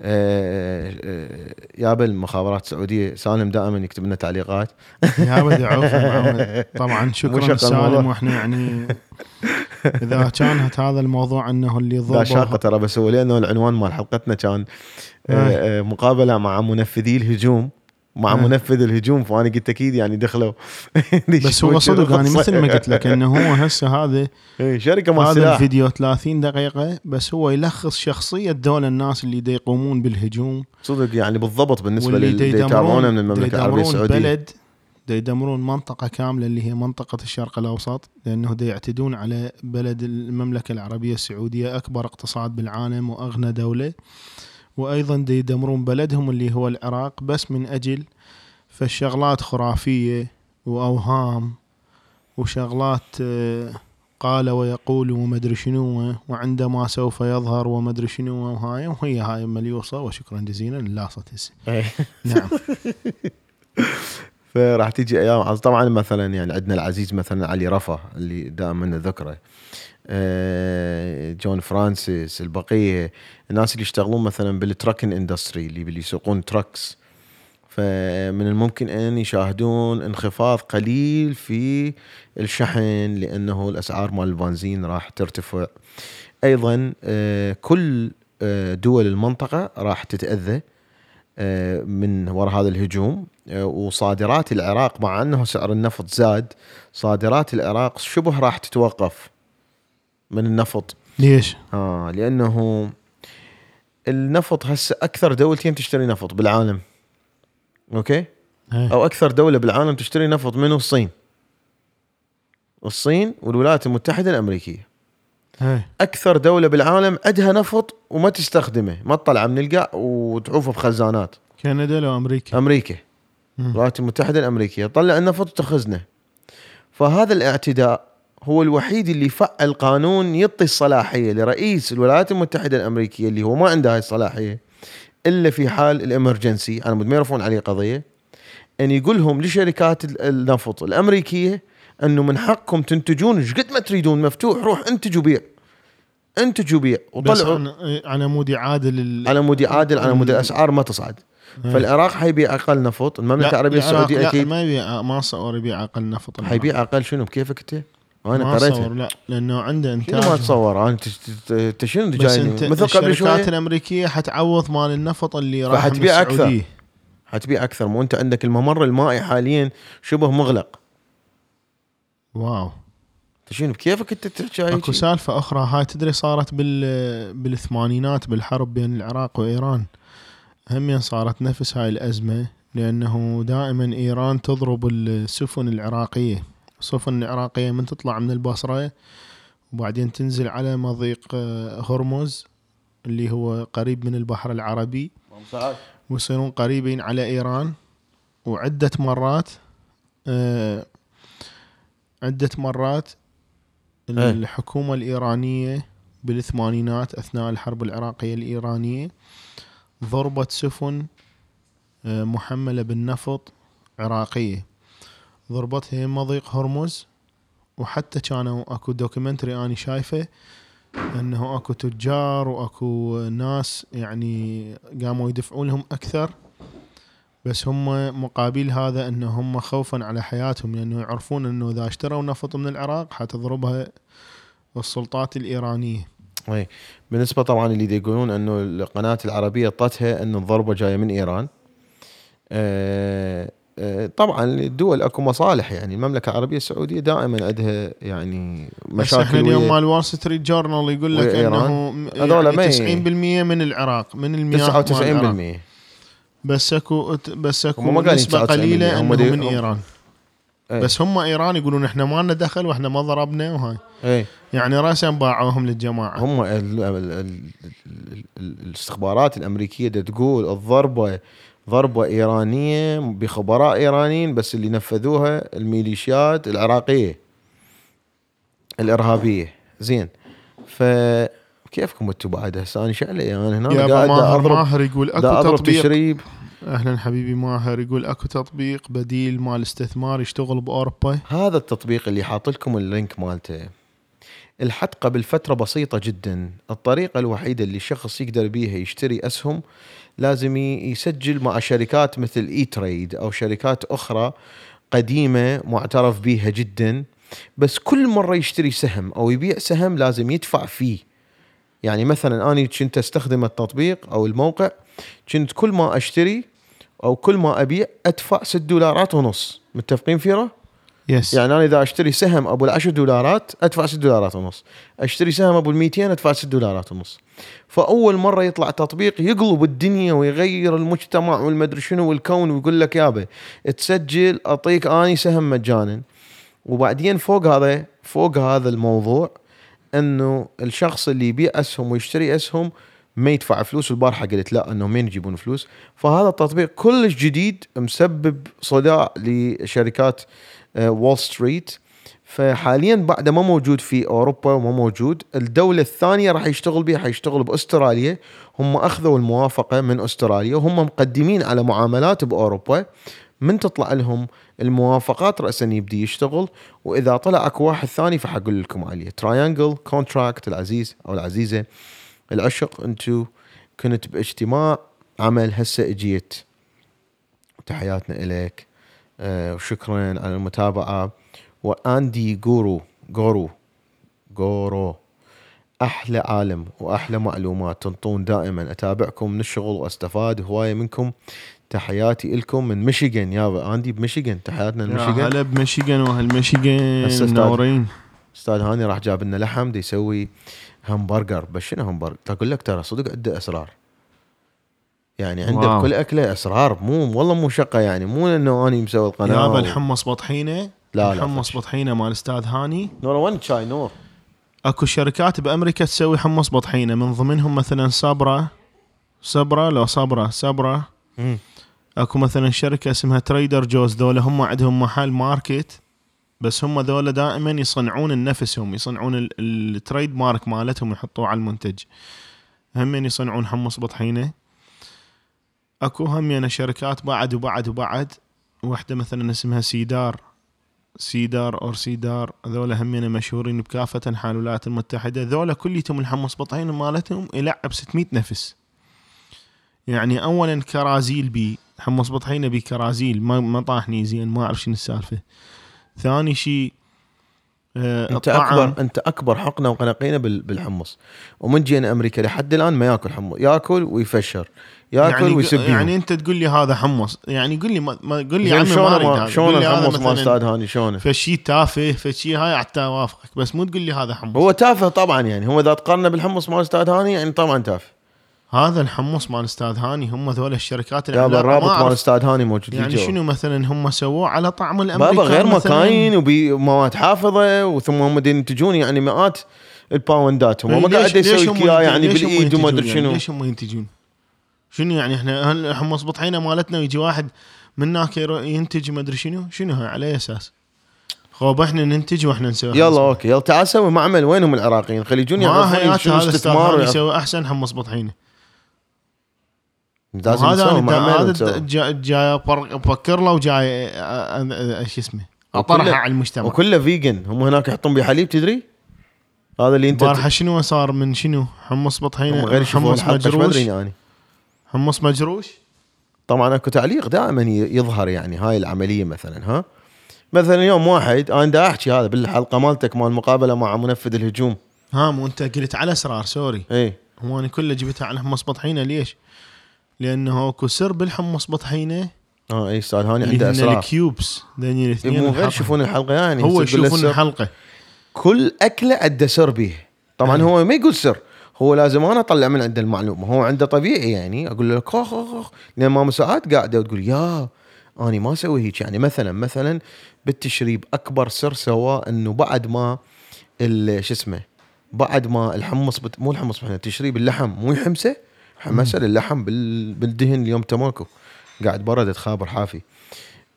آه، آه، يابا المخابرات السعودية سالم دائما يكتب لنا تعليقات. يا محمد. [laughs] طبعا شكرا سالم. وإحنا يعني [laughs] إذا كانت هذا الموضوع إنه اللي ضربه ترى بس هو لأنه العنوان مال حلقتنا كان آه، آه، مقابلة مع منفذي الهجوم مع آه. منفذ الهجوم فأنا قلت أكيد يعني دخلوا. [laughs] بس هو صدق يعني مثل ما قلت لك إنه هو هسه هذا [laughs] إيه، شركة مال هذا الفيديو 30 دقيقة بس هو يلخص شخصية دول الناس اللي يقومون بالهجوم. صدق يعني بالضبط بالنسبة واللي للي دا يتابعونا من العربية يدمرون السعودية. بلد دا يدمرون منطقة كاملة اللي هي منطقة الشرق الأوسط لأنه دا يعتدون على بلد المملكة العربية السعودية أكبر اقتصاد بالعالم وأغنى دولة. وأيضا دا يدمرون بلدهم اللي هو العراق بس من أجل فالشغلات خرافية وأوهام وشغلات آه، قال ويقول وما أدري شنو وعندما سوف يظهر وما أدري شنو وهاي وهي هاي مليوصه وشكرا جزيلا لاصت هسه إيه. نعم. [laughs] فراح تيجي أيام طبعا مثلا يعني عندنا العزيز مثلا علي رفا اللي دائما نذكره آه، جون فرانسيس البقية الناس اللي يشتغلون مثلا بال trucking industry اللي اللي يسوقون trucks. فمن الممكن أن يشاهدون انخفاض قليل في الشحن لأنه الأسعار مال البنزين راح ترتفع. أيضا آه، كل آه، دول المنطقة راح تتأذى آه، من وراء هذا الهجوم. آه، وصادرات العراق مع أنه سعر النفط زاد صادرات العراق شبه راح تتوقف. من النفط. ليش؟ آه لأنه النفط هسه أكثر دولتين تشتري نفط بالعالم. أوكي؟ إيه. أو أكثر دولة بالعالم تشتري نفط منو الصين. الصين والولايات المتحدة الأمريكية. إيه. أكثر دولة بالعالم عندها نفط وما تستخدمه ما تطلع من القاع وتعوفه بخزانات. كندا لو أمريكا. أمريكا. الولايات المتحدة الأمريكية. طلع النفط وتخزنه فهذا الاعتداء هو الوحيد اللي فعل قانون يعطي الصلاحية لرئيس الولايات المتحدة الأمريكية اللي هو ما عنده هاي الصلاحية إلا في حال الإمرجنسي. أنا ما يرفعون عليه قضية. إن يقول لهم لشركات ال- النفط الأمريكية إنه من حقكم تنتجون إيش قد ما تريدون مفتوح روح انتج وبيع انتج وبيع بس وطلعوا. على مود يعادل ال... على مود يعادل على مود الأسعار ما تصعد. إيه. فالعراق حيبيع أقل نفط المملكة العربية السعودية لا أكيد. ما يبيع ما صور يبيع أقل نفط. حيبيع أقل شنو؟ بكيفك أنت؟ أنا ما قريتها صور لا لأنه عنده انتاج ما تصور؟ أنا انت شنو جاي مثل قبل الشركات شوي. الأمريكية حتعوض مال النفط اللي راح أكثر. السعودية. حتبيع أكثر. مو أنت عندك الممر المائي حاليا شبه مغلق. واو. انت شنو بكيفك أنت تحكي أكو؟ سالفة أخرى. هاي تدري صارت بال بالثمانينات بالحرب بين العراق وإيران. هم صارت نفس هاي الأزمة لأنه دائما إيران تضرب السفن العراقية. السفن العراقيه من تطلع من البصره وبعدين تنزل على مضيق آه، هرمز اللي هو قريب من البحر العربي. ويصيرون قريبين على إيران. وعدة مرات آه، عدة مرات إيه. الحكومة الإيرانية بالثمانينات أثناء الحرب العراقية الإيرانية ضربت سفن آه، محملة بالنفط عراقية. ضربتها يم مضيق هرمز وحتى كانوا اكو دوكيومنتري اني شايفه انه اكو تجار واكو ناس يعني قاموا يدفعون لهم أكثر بس هم مقابل هذا انه هم خوفا على حياتهم لأنه يعرفون إنه إذا اشتروا نفط من العراق حتضربها السلطات الإيرانية. أي. بالنسبة طبعا اللي يقولون إنه القناة العربية طتها إن الضربة جاية من إيران. آه، طبعا الدول أكو مصالح يعني المملكة العربية السعودية دائما عندها يعني بس إحنا مشاكل اليوم ويا مال وول ستريت جورنال يقول لك. إنه يعني 90% من العراق من المياه مال العراق. 99% بس أكو بس أكو نسبة 99%، قليلة هم انه من إيران إيه. بس هم إيران يقولون إحنا ما لنا دخل وإحنا ما ضربنا وهاي اي يعني راسا باعوهم للجماعة هم ال ال ال ال ال الاستخبارات الأمريكية تقول الضربة ضربة إيرانية بخبراء إيرانيين بس اللي نفذوها الميليشيات العراقية الإرهابية. زين. ف كيفكم أنتم بعد هسه؟ أنا شعلي أنا هنا يا قاعد ماهر ماهر يقول أكو تطبيق. تشريب. أهلا حبيبي ماهر يقول أكو تطبيق بديل مال استثمار يشتغل بأوروبا. هذا التطبيق اللي حاط لكم اللينك مالته. الحد قبل فترة بسيطة جدا. الطريقة الوحيدة اللي الشخص يقدر بيها يشتري أسهم لازم يسجل مع شركات مثل اي تريد أو شركات أخرى قديمة معترف بيها جدا. بس كل مرة يشتري سهم أو يبيع سهم لازم يدفع فيه. يعني مثلا أنا كنت أستخدم التطبيق أو الموقع كنت كل ما أشتري أو كل ما أبيع أدفع 6 دولارات ونص. متفقين فيره؟ يس يعني أنا إذا أشتري سهم أبو العشر دولارات أدفع 6 دولارات ونص. أشتري سهم أبو ال 200 أدفع 6 دولارات ونص. فأول مرة يطلع تطبيق يقلب الدنيا ويغير المجتمع والمدري شنو والكون ويقول لك يابا تسجل أعطيك أني سهم مجانا. وبعدين فوق هذا فوق هذا الموضوع إنه الشخص اللي يبيع أسهم ويشتري أسهم ما يدفع فلوس البارحة قلت لا انه مين يجيبون فلوس. فهذا التطبيق كلش جديد مسبب صداع لشركات وول ستريت فحاليا بعد ما موجود في أوروبا وما موجود الدولة الثانية راح يشتغل بها حيشتغل بأستراليا. هم أخذوا الموافقة من أستراليا. وهم مقدمين على معاملات بأوروبا. من تطلع لهم؟ الموافقات راسا يبدي يشتغل. وإذا طلع أكو واحد ثاني فحقول لكم عليه. تراينجل كونتراكت العزيز أو العزيزة. العشق أنتو كنت بإجتماع. عمل هسه إجيت. تحياتنا إليك. آه وشكرا على المتابعة. وآندي جورو جورو جورو. أحلى عالم وأحلى معلومات. تنطون دائما. أتابعكم من الشغل وأستفاد هواية منكم. تحياتي لكم من ميشيغان. يابا آندي بميشيغان. تحياتنا يا لميشيغان. هلا بميشيغان وأهل ميشيغان. منورين أستاذ هاني راح جاب لنا لحم. دي يسوي همبرجر. بس شنو همبرجر. تقول لك ترى صدق عنده أسرار. يعني عنده wow. بكل أكلة أسرار مو والله مو شقة يعني مو إنه أني مسوي القناة يابا و- الحمص بطحينة؟ لا، الحمص فش. بطحينة مال الاستاذ هاني. نور وين شاي نور؟ أكو شركات بأمريكا تسوي حمص بطحينة من ضمنهم مثلا Sabra Sabra لو Sabra مم. أكو مثلا شركة اسمها Trader Joe's ذولا هم عندهم محل ماركت بس هم ذولا دائما يصنعون النفسهم يصنعون ال- ال trademark مالتهم يحطوه على المنتج. هم يصنعون حمص بطحينة. اكو هم يعني شركات بعد وبعد وبعد واحدة مثلا اسمها Cedar Cedar or Cedar ذولا هم مشهورين بكافة انحاء الولايات المتحدة. ذولا كليتهم الحمص بطحينه مالتهم يلعب 600 نفس. يعني اولا كرازيل بي حمص بطحينه بي كرازيل ما ما طاحني زين ما أعرف شنو السالفة. ثاني شيء آه أنت. أكبر أنت أكبر حقنة وقنقينه بال- بالحمص. ومن جينا أمريكا لحد الآن ما يأكل حمص يأكل ويفشر. ياكل يعني ويسب يعني أنت تقول لي هذا حمص يعني قول لي ما, ما قول لي عمي ما أريد ما-. شلون الحمص مثلاً أستاذ هاني شلونه فشي تافه فشي هاي حتى اوافقك بس مو تقول لي هذا حمص هو تافه طبعا يعني هو إذا تقارنه بالحمص مال أستاذ هاني يعني طبعا تافه هذا الحمص مال أستاذ هاني هم ذول الشركات. ما الرابط مال أستاذ هاني موجود يعني جوا. شنو مثلا هم سووه على طعم الأمريكان بابا غير. مكاين وبمواد حافظة وثم هم ينتجون يعني مئات الباوندات هم ما قاعد يسوي يعني بالإيد وما أدري يعني؟ شنو ليش هم ينتجون؟ شنو يعني إحنا؟ هل حمص بطحينه مالتنا ويجي واحد من هناك ينتج ما أدري شنو؟ شنو هاي؟ على أي أساس؟ خوب إحنا ننتج وإحنا نسوي يلا. Okay. يلا تعال سوي معمل. وينهم العراقيين؟ خلي يجون ما يعرفون شنو هذا استثمار يسوي أحسن حمص بطحينه لازم وهذا نسوي أنا دا- معمل هذا. دا- جاي أفكر له وجاي آه، آه، آه، شو اسمه؟ أطرحه على المجتمع. وكله فيجن هم هناك يحطون بيه حليب تدري؟ هذا اللي انت بارحه شنو؟ صار من شنو؟ حمص هم بطحينه غير حمص مجروش يعني. حمص مجروش؟ طبعا أكو تعليق دائما يظهر يعني هاي العملية مثلا ها؟ مثلا يوم واحد أنا دا أحكي هذا بالحلقة مالتك مال المقابله مع منفذ الهجوم. ها مو أنت قلت على أسرار sorry. إي. هو أنا كله جبتها على حمص بطحينة ليش؟ لأنه أكو سر بالحمص بطحينة. آه إي أستاذ هاني عنده أسرار. ال cubes إيه، الاثنين مو غير. يشوفون الحلقة يعني هو يشوفون. الحلقة. كل أكلة عنده سر به طبعا. هو ما يقول سر. هو لازم أنا أطلع من عنده المعلومة هو عنده طبيعي يعني أقول له خخ خخ. لأن ماما ساعات قاعدة وتقول يا اني ما أسوي هيك. يعني مثلا مثلا بالتشريب أكبر سر سواه إنه بعد ما شو اسمه بعد ما الحمص بت... مو الحمص إحنا تشريب اللحم مو يحمسه حمسه للحم بال... بالدهن اليوم تماكو. قاعد برد خابر حافي.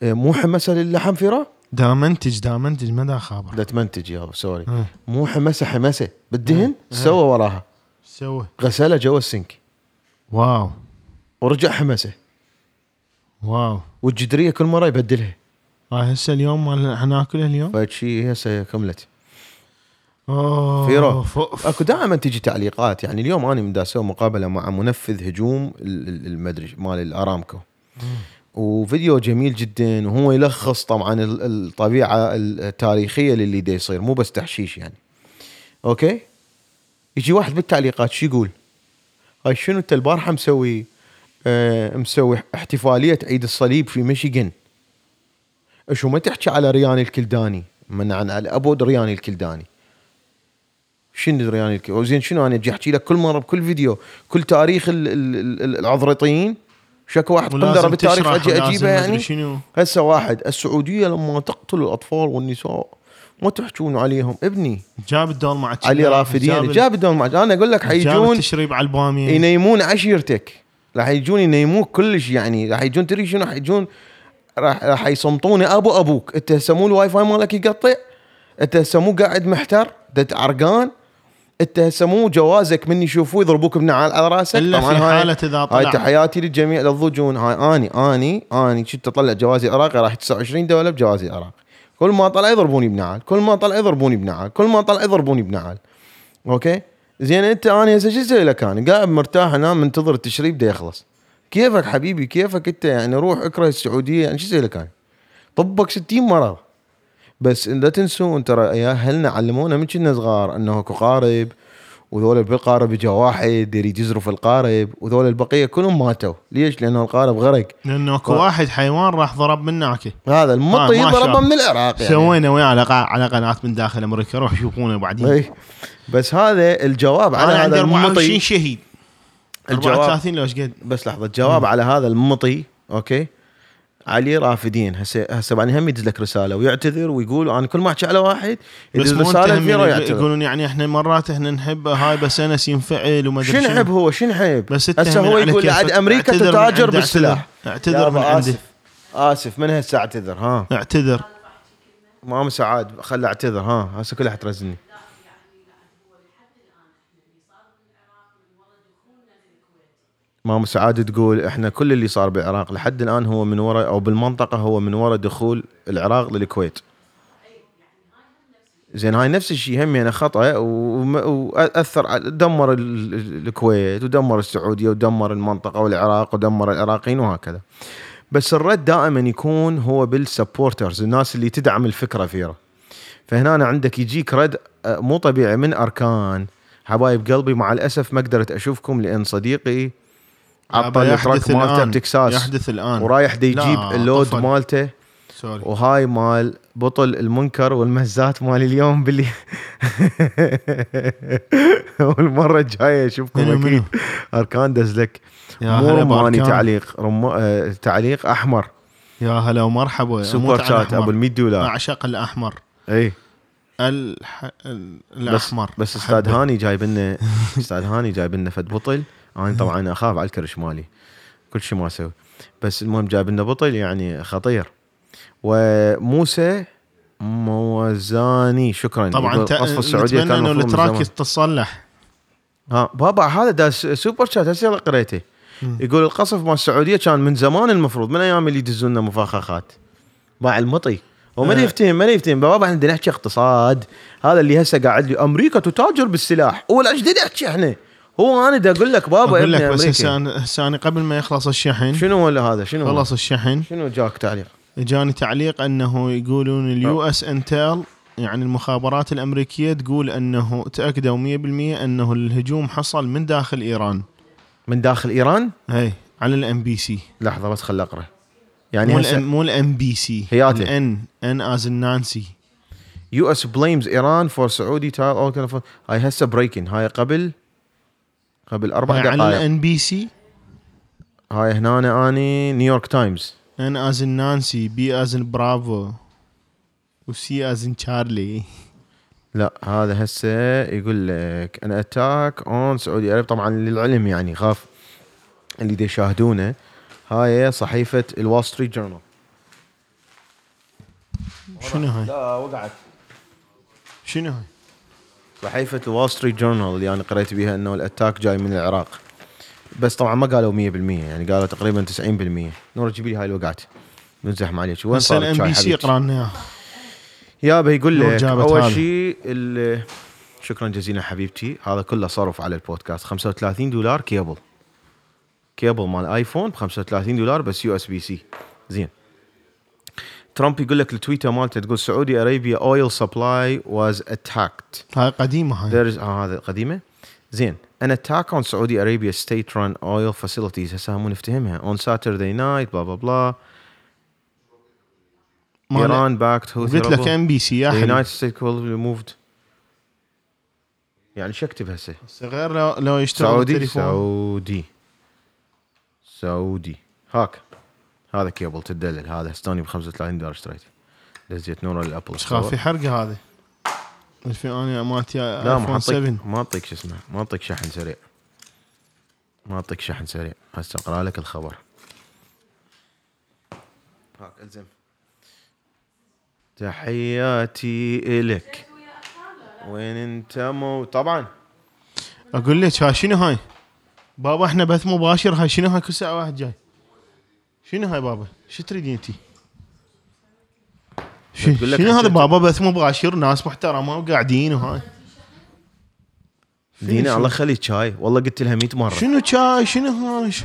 إيه، مو حمسه للحم فيرا دا منتج دا منتج ما دا خابر. لا تمنتج يا سوري مو حمسه حمسه بالدهن سوى وراها. سوى؟ غسلها جوا السنك. واو. ورجع حمسه wow. والجدرية كل مرة يبدلها. هاي هسه اليوم مال حناكله اليوم؟ فشي هسه كملت. أوه فيرو. أكو دائما تجي تعليقات. يعني اليوم أنا من دا أسوي مقابلة مع منفذ هجوم ال- ال- المدري مال الأرامكو. وفيديو جميل جدا. وهو يلخص طبعا ال- الطبيعة التاريخية للي دا يصير مو بس تحشيش يعني. أوكي؟ يجي واحد بالتعليقات شو يقول؟ هاي شنو أنت البارحة مسوي آه مسوي احتفالية عيد الصليب في ميشيغان. شو ما تحكي على رياني الكلداني من عن أبو رياني الكلداني. شنو رياني الكلداني زين شنو أنا أجي أحكي لك كل مرة بكل فيديو كل تاريخ ال- ال- ال- العذريطيين؟ شكو واحد ولازم بالتاريخ أجي أجيبه يعني؟ هسه واحد السعودية لما تقتل الأطفال والنساء ما تحجون عليهم. ابني. جاب الدول مع علي رافدين جاب الدول مع أنا أقول لك جاب حيجون التشريب على البامية. ينيمون عشيرتك. راح يجون ينيموك كلش يعني. راح يجون تدري شنو؟ راح يجون راح راح يصمتون أبو أبوك. أنت هسه مو الواي فاي مالك يقطع. أنت هسه مو قاعد محتر. دت عرقان. أنت هسه مو جوازك من يشوفوه يضربوك بنعال على راسك. إلا طبعاً في هاي- حالة إذا هاي طلع. تحياتي للجميع. للضجون هاي اني اني أني كنت اطلع جوازي العراقي. راح 29 دولة بجوازي العراقي. كل ما طلع يضربوني بنعال كل ما طلع يضربوني بنعال كل ما طلع يضربوني بنعال أوكي؟ زين أنت أنا هسه شو أسوي لك أنا؟ قاعد مرتاح انام منتظر التشريب ده يخلص. كيفك حبيبي؟ كيفك أنت؟ يعني روح اكره السعودية. يعني شو أسوي لك أنا؟ طبك 60 مرض بس لا تنسون ترى يا اهلنا علمونا من كنا صغار أنه أكو قارب وذول بالقارب اجى واحد يريد يزرف القارب وذول البقية كلهم ماتوا. ليش؟ لأنه القارب غرق. لأنه أكو ف- واحد حيوان راح ضرب مناك هذا المطي آه، ضربه. من العراق يعني. سوينا وياه على على قناة من داخل أمريكا روح شوفونا بعدين. اي بس هذا الجواب على هذا 24 المطي شهيد. الجواب 34 لو إيش قد بس لحظة الجواب على هذا المطي أوكي؟ علي رافدين. هسه هسه بعدين هم يدز لك رسالة ويعتذر ويقول أنا كل ما أحكي على واحد بس يدز رسالة كبيره يعني ويعتذر. يقولون يعني إحنا مرات إحنا نحبه هاي بس انس ينفعل وما أدري شنحب هو؟ شنحب بس انت هسه هو على يقول. عاد أمريكا تتاجر بالسلاح. أعتذر من عندي. آسف. آسف. من هسه أعتذر؟ ها. أعتذر. ماما سعاد خلي أعتذر. ها. هسه كلها حترزني. ماما سعاد تقول إحنا كل اللي صار بالعراق لحد الآن هو من وراء أو بالمنطقة هو من وراء دخول العراق للكويت. زين هاي نفس الشيء هم يعني خطأ وأثر دمر ال- ال- الكويت ودمر السعودية ودمر المنطقة والعراق ودمر العراقيين وهكذا. بس الرد دائما يكون هو بال supporters الناس اللي تدعم الفكرة فيها. فهنا أنا عندك يجيك رد آه، مو طبيعي من أركان. حبايب قلبي مع الأسف ما قدرت أشوفكم لأن صديقي يحدث ال truck مالته. بتكساس. يحدث الآن. ورايح دي يجيب ال load طفل. مالته. sorry. وهاي مال بطل المنكر والمهزات مال اليوم باللي [laughs] والمرة الجايه أشوفكم؟ أكيد. أركان دزلك. مو رماني. تعليق رم... آه، تعليق أحمر. يا هلا ومرحبا. super chat. أبو ال 100 دولار. أعشق الأحمر. إي. الح... ال- بس الأحمر. بس أستاذ. هاني جايب لنا أستاذ هاني جايب لنا فد بطل. أنا طبعا أخاف على الكرش مالي. كل شيء ما أسوي. بس المهم جايب لنا بطل يعني خطير. وموسى موزاني شكرا. طبعا. قصف السعودية كان إنه ال truck. يتصلح. ها بابا هذا داس super chat هسه قريته. يقول القصف مال السعودية كان من زمان المفروض من أيام اللي يدزون لنا مفخخات باع المطي. وما آه. يفتهم ما يفتهم؟ بابا إحنا نحكي اقتصاد. هذا اللي هسه قاعد لي. أمريكا تتاجر بالسلاح. ولا إيش احكي إحنا. هو أنا دا أقول لك بابا أقول لك بس هسه هسه قبل ما يخلص الشحن. شنو ولا هذا؟ شنو؟ خلص الشحن. شنو جاك تعليق؟ جاني تعليق أنه يقولون ال US intel يعني المخابرات الأمريكية تقول أنه تأكدوا 100% أنه الهجوم حصل من داخل إيران. من داخل إيران؟ هي على ال NBC لحظة بس خل أقرأ. يعني مو ال مو ال MBC هياته. ال N N as Nancy US blames Iran for Saudi oil for- هاي هسه breaking هاي قبل قبل أربع على دقائق. ال NBC هاي هنا أنا اني نيويورك تايمز ان از نانسي بي از برافو وسي از تشارلي لا هذا هسه يقول لك an attack on Saudi Arab طبعا للعلم يعني خاف اللي دي يشاهدونه. هاي صحيفة الوول ستريت جورنال شنو هاي؟ لا وقعت. شنو هاي؟ صحيفة الوول ستريت جورنال اللي أنا قريت بيها إنه ال attack جاي من العراق. بس طبعا ما قالوا 100% يعني قالوا تقريبا 90% نور جيبي لي هاي اللي وقعت نزح معليش وين صار الام الشاي بي سي حبيبتي؟ يقرا لنا إياه. يابا يقول نور لك أول. شيء شكرا جزيلا حبيبتي. هذا كله صرف على البودكاست. 35 دولار cable. cable مال آيفون ب 35 دولار بس USB-C. زين. ترامب يقول لك التويتر مالته تقول Saudi Arabia oil supply was attacked هاي قديمة هاي. آه هذا قديمة. زين an attack on Saudi Arabia state run oil facilities. هسه مو نفتهمها on Saturday night بلا بلا بلا Iran backed Houthi قلت لك. NBC يا United States will be removed يعني شو أكتب هسه؟ غير لو لو يشتغل سعودي؟ سعودي. سعودي. هاك. هذا كيبل تدلل. هذا إستوني ب 35 دولار اشتريته. دزيت نور الابل بس خاف في حرقة هذه؟ في أنا مالتي لا ايفون ما 7 اعطيك ما اعطيك شو اسمه ما اعطيك شحن سريع. ما اعطيك شحن سريع. هسه اقرا لك الخبر. هاك الزم. تحياتي الك وين أنت مو طبعا. أقول لك ها شنو هاي؟ بابا إحنا بث مباشر هاي شنو هاي؟ كل ساعة واحد جاي. شنو هاي بابا؟ شو تريدين انتي لك شنو هذا بابا؟ بث مباشر ناس محترمة وقاعدين وهاي. دينا؟ الله يخليك شاي. والله قلت لها 100 مرة. شنو شاي؟ شنو هاي؟ ش-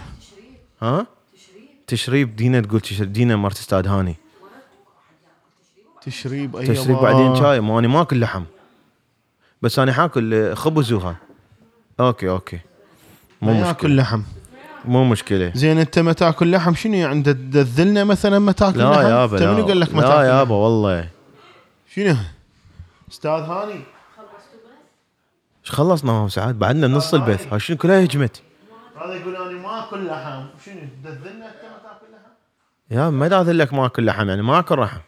ها؟ تشريب. دينا تقول تشريب. دينا مرت أستاذ هاني. تشريب اي تشريب بعدين شاي. ما أنا ما اكل لحم. بس أنا حاكل خبز وهاي. okay okay. مو ما مشكلة. ياكل لحم. مو مشكلة. زين أنت ما تاكل لحم شنو يعني؟ تذلنا مثلا ما تاكل لحم؟ لا يابا انت منو لا, قال لك ما لا تاكل يابا والله. شنو؟ أستاذ هاني؟ إيش خلصنا؟ ما ساعات بعدنا نص البث. هاي شنو كلها هجمت؟ هذا يقول أنا ما أكل لحم. شنو؟ تذلنا أنت ما تاكل لحم؟ يا ما داذل لك ما أكل لحم يعني ما أكل رحم.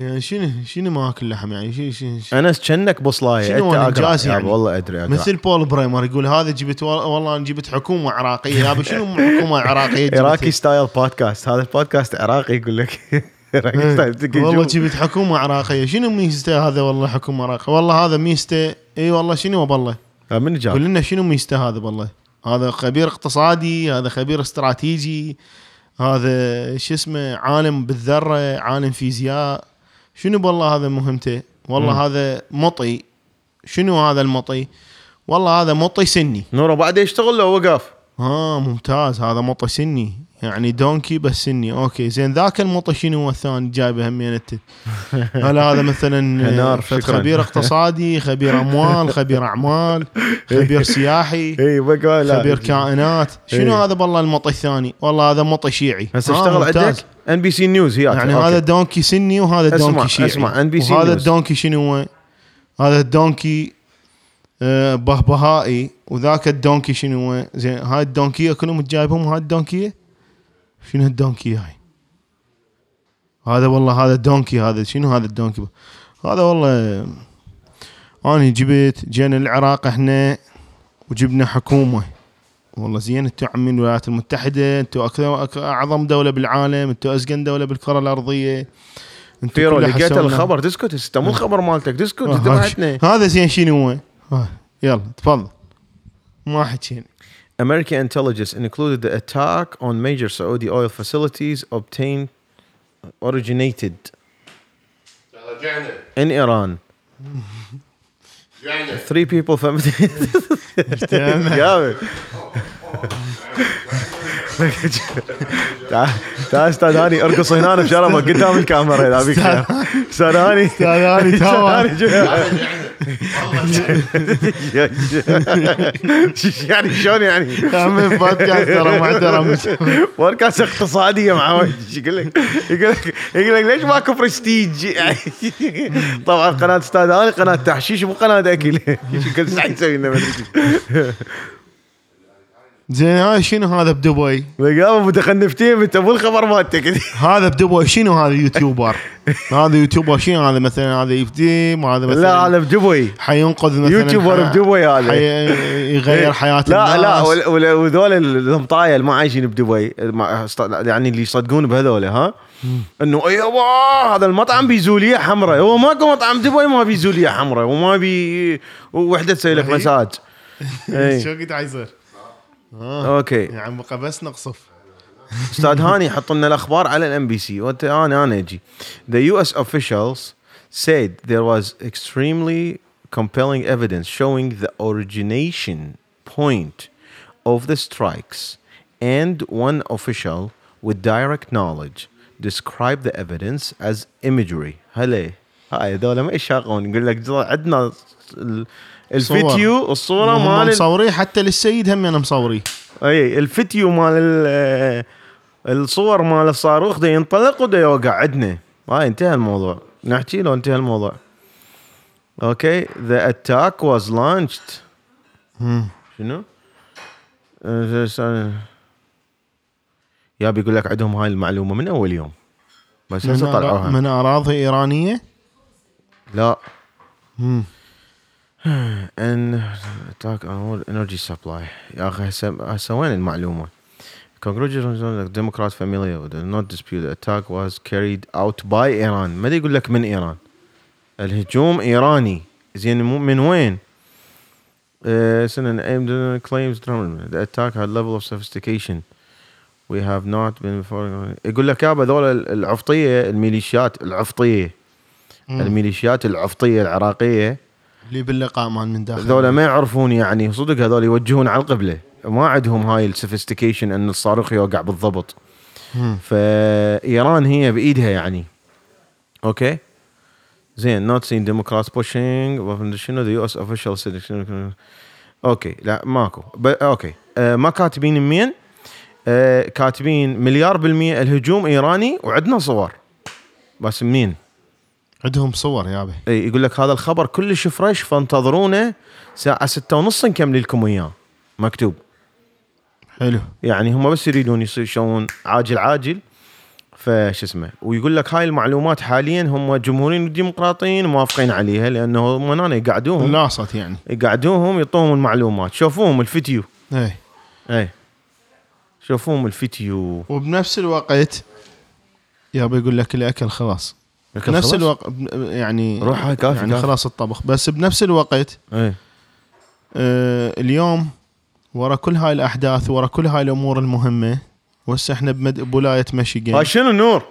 يعني شنو شنو ما اكل لحم يعني شنو شنو شنو- انس كأنك بصلايه شنو أنت يابا يعني؟ والله أدري أقرأ. مثل بول بريمر يقول هذا جبت وال- والله أنا جبت حكومة عراقية. يابا شنو حكومة عراقية؟ عراقي ستايل بودكاست هذا البودكاست عراقي يقول لك. [laughs] عراقي ستايل تقي إيه. والله. جبت حكومة عراقية. شنو ميزته هذا والله حكومة عراقية؟ والله هذا ميزته. إي والله شنو والله ها، من جاب؟ قول لنا شنو ميزته هذا والله هذا خبير اقتصادي هذا خبير استراتيجي هذا شو اسمه عالم بالذرة عالم فيزياء. شنو والله هذا مهمته والله. هذا مطي. شنو هذا المطي؟ والله هذا مطي سني. نورو بعد يشتغل لو وقف. ها ممتاز. هذا مطي سني. يعني donkey بس سني okay زين ذاك المطي شنو هو الثاني جايبه همين انت هل هذا مثلا. [laughs] خبير اقتصادي خبير أموال خبير أعمال [laughs] خبير سياحي [laughs] اي خبير كائنات. شنو إيه. هذا والله المطي الثاني؟ والله هذا مطي شيعي. هسه اشتغل. عندك؟ NBC News هي يعني هذا donkey سني وهذا اسمع- donkey شيعي. اسمع، NBC وهذا News. ال donkey شنو هو؟ هذا ال donkey آه، بهبهائي. وذاك ال donkey شنو هو؟ زين هاي الدونكية كلهم جايبهم هاي الدونكية؟ شنو ال donkey هاي؟ هذا والله هذا ال donkey هذا شنو هذا ال donkey؟ هذا والله أنا جبت جينا العراق إحنا وجبنا حكومة. والله زين أنتم عمين الولايات المتحدة أنتم أعظم دولة بالعالم أنتم ازقن دولة بالكرة الأرضية. كلها لقيت. الخبر تسكت انت مو الخبر مالتك تسكت آه، انت بعتنا هذا زين شنو هو؟ آه، يلا تفضل. ما حكينا. American intelligence included the attack on major Saudi oil facilities obtained originated رجعنا in Iran. رجعنا Three people from جامد تعال تعال استاذ هاني ارقص هنا بشرفك قدام الكاميرا اذا بيك خير. استاذ هاني استاذ هاني استاذ توا. هاني جو- يعني شلون يعني عمي بودكاست ترى محترم بودكاست اقتصاديه مع يقول لك يقول لك يقول لك ليش ماكو برستيج يعني طبعا قناه أستاذ هاني قناه تحشيش مو قناه اكل كل ساعه يسوي لنا. زين هاي شنو هذا بدبي قام متخنفتين انت مو الخبر مالتك [laughs] هذا بدبي شنو هذا يوتيوبر هذا يوتيوبر شنو هذا مثلا هذا يفتيم وهذا مثلا لا هذا بدبي حينقذ مثلا يوتيوبر بدبي هذا. حي- يغير حياة لا لا الناس. وال- وال- وذول المطايا اللي ما عايشين بدبي يعني اللي يصدقون بهذول ها إنه أيوه هذا المطعم بيزوليه حمراء هو ماكو مطعم دبي ما بيزوليه حمراء وما بي وحده تسوي لك. مساج. [laughs] شو قد حيصير؟ آه أوكي يا عم بقى بس نقصف أستاذ هاني حط لنا الاخبار على الام بي سي وانت أنا أنا أجي The US officials said there was extremely compelling evidence showing the origination point of the strikes and one official with direct knowledge described the evidence as imagery هلا هاي هذول ما يشاقون يقول لك عندنا الفيديو الصورة مال ال- مصوريه حتى للسيد هم أنا مصوريه أي الفيديو مال ال- الصور مال الصاروخ ده ينطلق وده يوقع عندنا هاي انتهى الموضوع. نحكي لو انتهى الموضوع. okay attack was launched. مم. شنو؟ يا بيقول لك عندهم هاي المعلومة من أول يوم. بس من, هسه طلعوها. من أراضي إيرانية؟ لا. مم. [sighs] an attack on world energy supply يا أخي هسه هسه وين المعلومة؟ congressional Democrats familiar not dispute attack was carried out by Iran ما يقول لك من إيران؟ الهجوم إيراني. زين من وين؟ saying the attack had level of sophistication we have not been يقول لك يابا هذول العفطية الميليشيات العفطية. الميليشيات العفطية العراقية. اللي باللقاء مال من داخل. ذولا ما يعرفون يعني صدق هذول يوجهون على القبلة. ما عندهم هاي ال sophistication إن الصاروخ يوقع بالضبط. فإيران هي بإيدها يعني. أوكي؟ زين not seen Democrats pushing weapon شنو the US official said أوكي لا ماكو. أوكي. آه ما كاتبين مين آه كاتبين مليار بالمية الهجوم إيراني وعندنا صور. بس منين؟ عندهم صور يابا اي يقول لك هذا الخبر كلش فريش فانتظرونا الساعة ستة ونص نكمل لكم اياه مكتوب. حلو. يعني هم بس يريدون يصير شلون عاجل عاجل. فش اسمه ويقول لك هاي المعلومات حاليا هم جمهوريين وديمقراطيين موافقين عليها لأنه هم هنا يقعدوهم. لاصت يعني. يقعدوهم يعطوهم المعلومات. شوفوهم الفيديو. إيه. اي شوفوهم الفيديو. وبنفس الوقت يابا يقول لك الأكل خلاص. خلاص؟ الوقت يعني روح هاي كافي يعني كافي. خلاص الطبخ بس بنفس الوقت اي آه اليوم ورا كل هاي الأحداث ورا كل هاي الأمور المهمة وهسه إحنا بمد... بولاية هاي ميشيغان شنو نور؟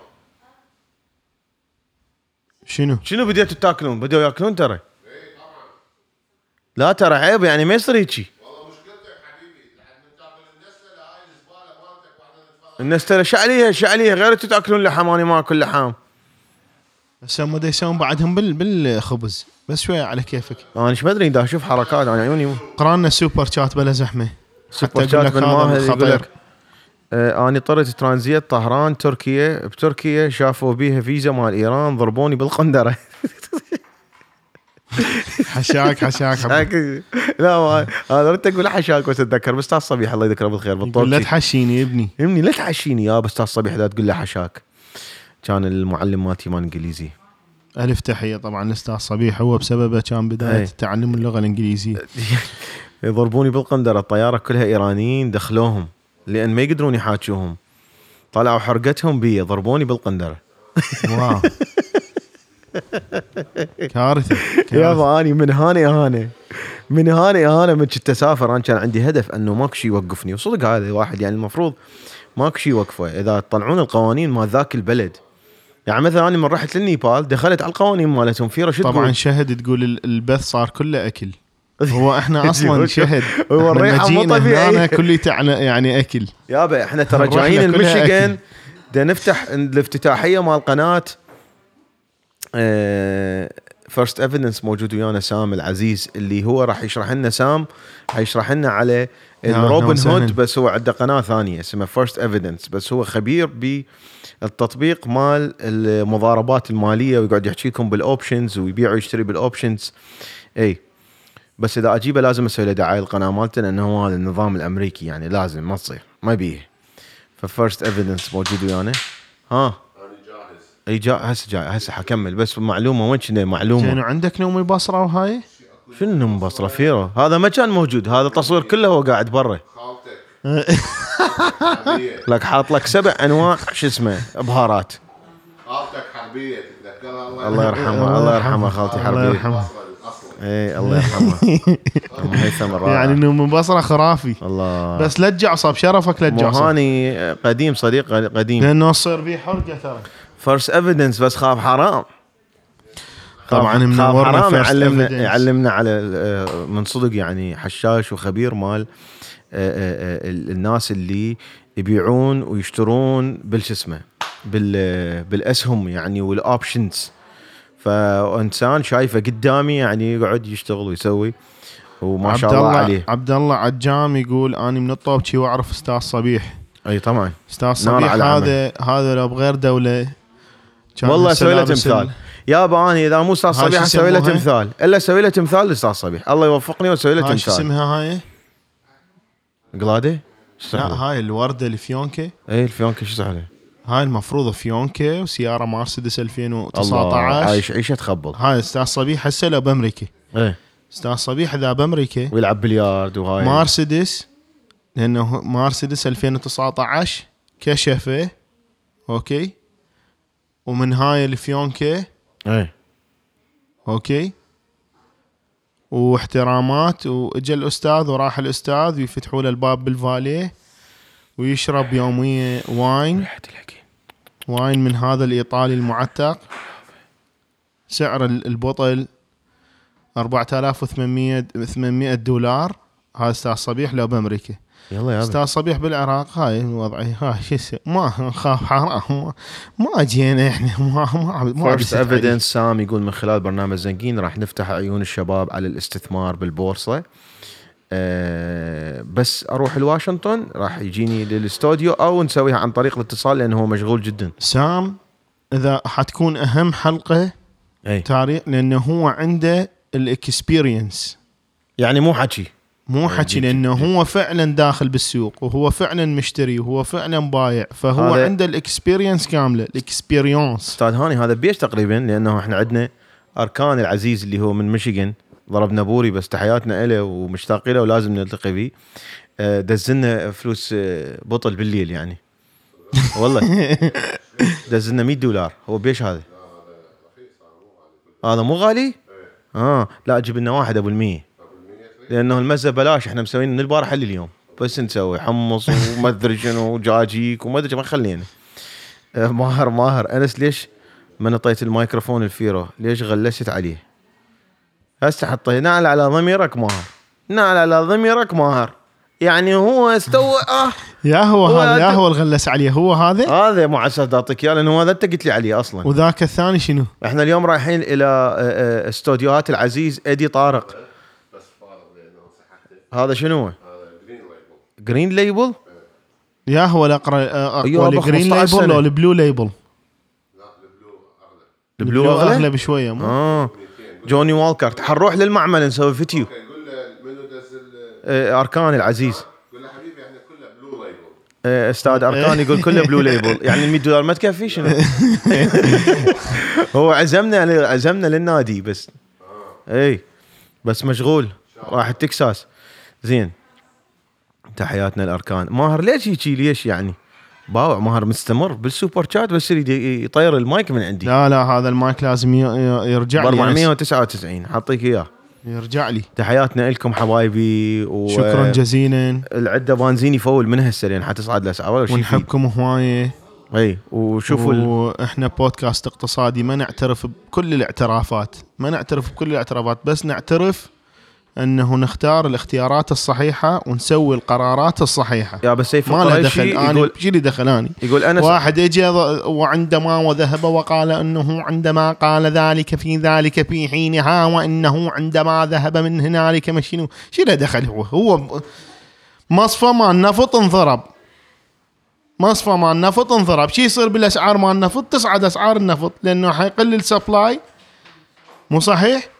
شنو؟ شنو بديتوا تاكلون؟ بدوا ياكلون ترى لا ترى عيب يعني ما يصير هيجي والله مشكلتك حبيبي لحد من تاكل النسله هاي الزباله مالتك وإحنا نتفرج الناس ترى شعليها شعليها غير تاكلون لحم أنا ما أكل لحم بس هم دا يسوون بعدهم بال... بالخبز. بس شوية على كيفك. أنا إيش بدري دا أشوف حركات أنا عيوني قرأنا super chat بلا زحمة. super chat من هذا خطير. آه أنا طرت ترانزيت طهران تركيا بتركيا شافوا بيها فيزا مال إيران ضربوني بالقندرة. [laughs] حشاك حشاك. لا ما هذا انت تقول حشاك بس اتذكر بس أستاذ صبيح الله يذكره بالخير يقول لا بالطول تحشيني يا ابني. يمني لا تحشيني يا بس أستاذ صبيح لا تقول له حشاك. كان المعلم مالتي مال إنجليزي. ألف تحية طبعا الاستاذ صبيح. هو بسببه كان بداية أي. تعلم اللغة الإنجليزية. [laughs] يضربوني بالقندره الطيارة كلها إيرانيين دخلوهم لأن ما يقدرون يحاكوهم طلعوا حرقتهم بي ضربوني بالقندره واو. [laughs] كارثة يا كارثة. اني من هاني اهانه من هاني اهانه من كنت أسافر. أنا كان عندي هدف أنه ماكو شيء يوقفني. وصدق هذا واحد يعني المفروض ماكو شيء يوقفه. إذا تطلعون القوانين مال ذاك البلد يعني مثلا أنا من رحت للنيبال دخلت على القوانين مالتهم في شو طبعا؟ شهد تقول ال- البث صار كله أكل [laughs] هو إحنا أصلا شهد الريحة مو. هنا كل يعني أكل يابا إحنا ترى [laughs] جايين أكل. دا نفتح الافتتاحية مال قناة First Evidence موجود ويانا سام العزيز اللي هو راح يشرح لنا سام حيشرح لنا على الروبن وسهلا. هود بس هو عنده قناة ثانية اسمها First Evidence بس هو خبير بالتطبيق مال المضاربات المالية ويقعد يحكي لكم بال options ويبيع ويشتري بال options إي. بس إذا أجيبه لازم أسوي له دعاية القناه مالته لأنه هو هذا النظام الأمريكي يعني لازم ما تصير ما بيه ف First Evidence موجود ويانا. ها؟ أي جا هسه جاي هسه حكمل. بس معلومة وين كنا زين معلومه عندك نوم البصره وهاي شنو من بصره فيرو. هذا ما كان موجود. هذا تصوير كله هو قاعد برا. لك حاط لك سبع أنواع شو اسمه؟ بهارات. خالتك حربية تتذكرها الله يرحمه. الله يرحمه خالتي الله حربية. يرحمه. الاصل الاصل اي الله يرحمه. [laughs] ام هيثم الرائع يعني نوم البصره خرافي. الله. بس لا تجعصب شرفك لا تجعصب. هاني قديم صديق قديم. لأنه تصير بيه حرقة ترى. First Evidence بس خاف حرام. طبعاً منورنا خاف حرام. يعلمنا. يعلمنا على آه، من صدق يعني حشاش وخبير مال. ال- الناس اللي يبيعون ويشترون بالش اسمه بال بالاسهم يعني وال options فإنسان شايفه قدامي يعني يقعد يشتغل ويسوي وما شاء الله الله عليه. عبد الله عجام يقول أني من الطوبشي وأعرف أستاذ صبيح. أي طبعا. أستاذ صبيح. هذا هذا لو بغير دولة كان والله أسوي له تمثال. ال- يابا أنا إذا مو أستاذ صبيح أسوي له؟ تمثال. إلا أسوي له تمثال لأستاذ صبيح. الله يوفقني وأسوي له هاي شو تمثال. اسمها هاي؟ قلاده؟ لا؟ هاي الوردة الفيونكه اي الفيونكه شو اسمها؟ هاي المفروض فيونكه وسيارة مرسيدس الله 2019 عايش عيشه تخبل هاي أستاذ صبيح هسه لو بأمريكا. إيه. أستاذ صبيح إذا بأمريكا ويلعب بليارد وهاي مرسيدس لأنه مرسيدس 2019 كشفة okay؟ ومن هاي الفيونكي اي okay؟ واحترامات. وإجا الأستاذ وراح الأستاذ ويفتحوا له الباب بالفاليه ويشرب يوميا wine. wine من هذا الإيطالي المعتق. سعر ال- البطل 4800 800 دولار. هذا أستاذ صبيح لو بأمريكا. يلا يا أستاذ صبيح بالعراق هاي وضعي هاي شو؟ ما نخاف حرام. ما, جينا إحنا. ما ما ما First. Evidence سام يقول من خلال برنامج زنقين راح نفتح عيون الشباب على الاستثمار بالبورصة. أه بس أروح لواشنطن راح يجيني للاستوديو أو نسويها عن طريق الاتصال لأنه هو مشغول جدا. سام إذا حتكون أهم حلقة اي تاريخ لأنه هو عنده ال experience يعني مو حكي. مو حكي جد- لأنه هو فعلا داخل بالسوق وهو فعلا مشتري وهو فعلا بايع فهو عنده ال experience كاملة ال experience. أستاذ هاني هذا بيش تقريبا؟ لأنه إحنا عندنا أركان العزيز اللي هو من ميشيغان. ضربنا بوري بس تحياتنا له ومشتاقين له ولازم نلتقي فيه آه، دزلنا فلوس آه، بطل بالليل يعني. [laughs] والله. دزلنا 100 دولار. هو بيش هذا؟ هذا مو غالي. آه. لا جيب لنا واحد أبو المية. لأنه المزة بلاش. إحنا مسوين من البارحه لليوم بس نسوي حمص وما أدري شنو وجاجيك وما أدري ما خلينا. آه، ماهر ماهر. أنس ليش ما نطيت الميكروفون الفيرو؟ ليش غلست عليه؟ هسه حطيه نعل على ضميرك ماهر. نعل على ضميرك ماهر. يعني هو استوى. آه. يا هو هو هذا يا هو الغلس عليه. هو هذا؟ هذا مو على أساس أعطيك إياه لأنه هذا انت قلت لي عليه أصلا. وذاك الثاني شنو؟ إحنا اليوم رايحين إلى آه، آه، استوديوهات العزيز ادي طارق بس فارغ لأنه صحته هذا شنو؟ هذا جرين ليبل جرين ليبل يا هو الاقرا آه، أيوة، أقوى الجرين 15 ليبل. لو البلو ليبل لا البلو أغلى. البلو أغلى؟ بشوية مو؟ آه. جوني والكرت حنروح للمعمل نسوي فيديو آه، اركان العزيز. قول له حبيبي إحنا كله بلو ليبل آه، أستاذ اركان يقول كله بلو ليبل [laughs] يعني ال 100 دولار ما تكفي شنو؟ هو عزمنا عزمنا للنادي بس. اي بس مشغول. راح تكساس زين. تحياتنا الاركان ماهر ليش هيجي؟ ليش يعني؟ باوع ماهر مستمر بال super chat بس يريد يطير المايك من عندي. لا لا هذا المايك لازم يرجع لي. أنس. 499 حاطيك إياه. يرجع لي. تحياتنا لكم حبايبي و شكرا جزيلا. العدة بنزين يفول من هسه لين حتصعد الاسعار ولا شيء فيه. ونحبكم هواية. إي وشوفوا. وإحنا بودكاست اقتصادي. ما نعترف بكل الاعترافات. ما نعترف بكل الاعترافات. بس نعترف أنه نختار الاختيارات الصحيحة ونسوي القرارات الصحيحة. يا بس سيف ما له دخل أنا يقول اللي دخل اني يقول أنا واحد اجى وعندما وذهب وقال أنه عندما قال ذلك في ذلك في حينها وأنه عندما ذهب من هنالك ما شنو شو له دخل هو؟ هو مصفى مال النفط انضرب. مصفى مال النفط انضرب. شو يصير بالأسعار مال النفط تصعد أسعار النفط لأنه حيقل ال supply مو صحيح؟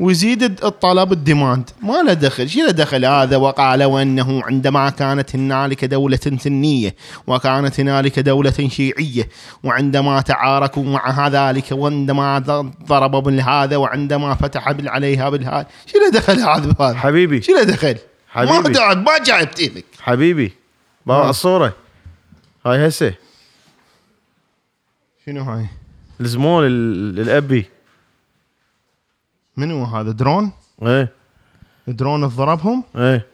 ويزيد الطلب ال demand. ما له دخل. شو له دخل؟ هذا وقال وأنه عندما كانت هنالك دولة سنية وكانت هنالك دولة شيعية وعندما تعاركوا مع ذلك وعندما ضربوا بالهذا وعندما فتح عليها بالهذا شو له دخل هذا؟ بهذا حبيبي. شو له دخل. ما حبيبي. دعت ما جايبت لك حبيبي. باوع آه. الصورة؟ هاي هسه. شنو هاي؟ الزمول ال- الأبي. منو هذا؟ درون؟ إيه. درون ضربهم؟ إيه.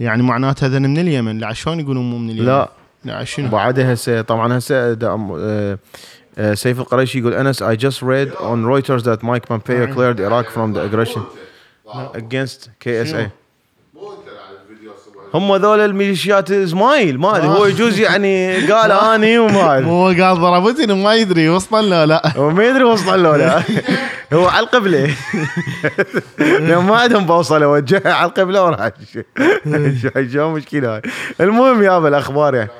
يعني معناته هذا من اليمن. لا شلون يقولون مو من اليمن؟ لا. لا شنو؟ بعدها هسه طبعا هسه آه، آه، سيف القريشي يقول أنس I just read on Reuters that Mike Pompeo cleared Iraq from the aggression against KSA مو انت على الفيديو سوى هم ذول الميليشيات زمايل ما أدري هو يجوز يعني [laughs] قال أني وما أدري. مو قال ضربتني ما يدري وصل لا لا. هو ما يدري وصل له لا. [laughs] هو على القبلة. [laughs] لو ما عندهم بوصلة وجهها على القبلة وراح شو مشكلة هاي؟ المهم يابا الأخبار يعني.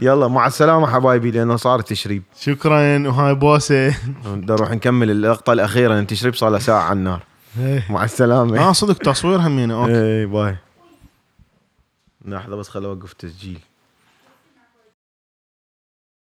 يلا مع السلامة حبايبي لأنه صار تشريب. شكرا وهاي بوسة. نروح نكمل اللقطة الأخيرة لأن تشريب صار له ساعة على النار. مع السلامة. آه صدق تصوير همينة okay. اي bye. لحظة بس خل أوقف تسجيل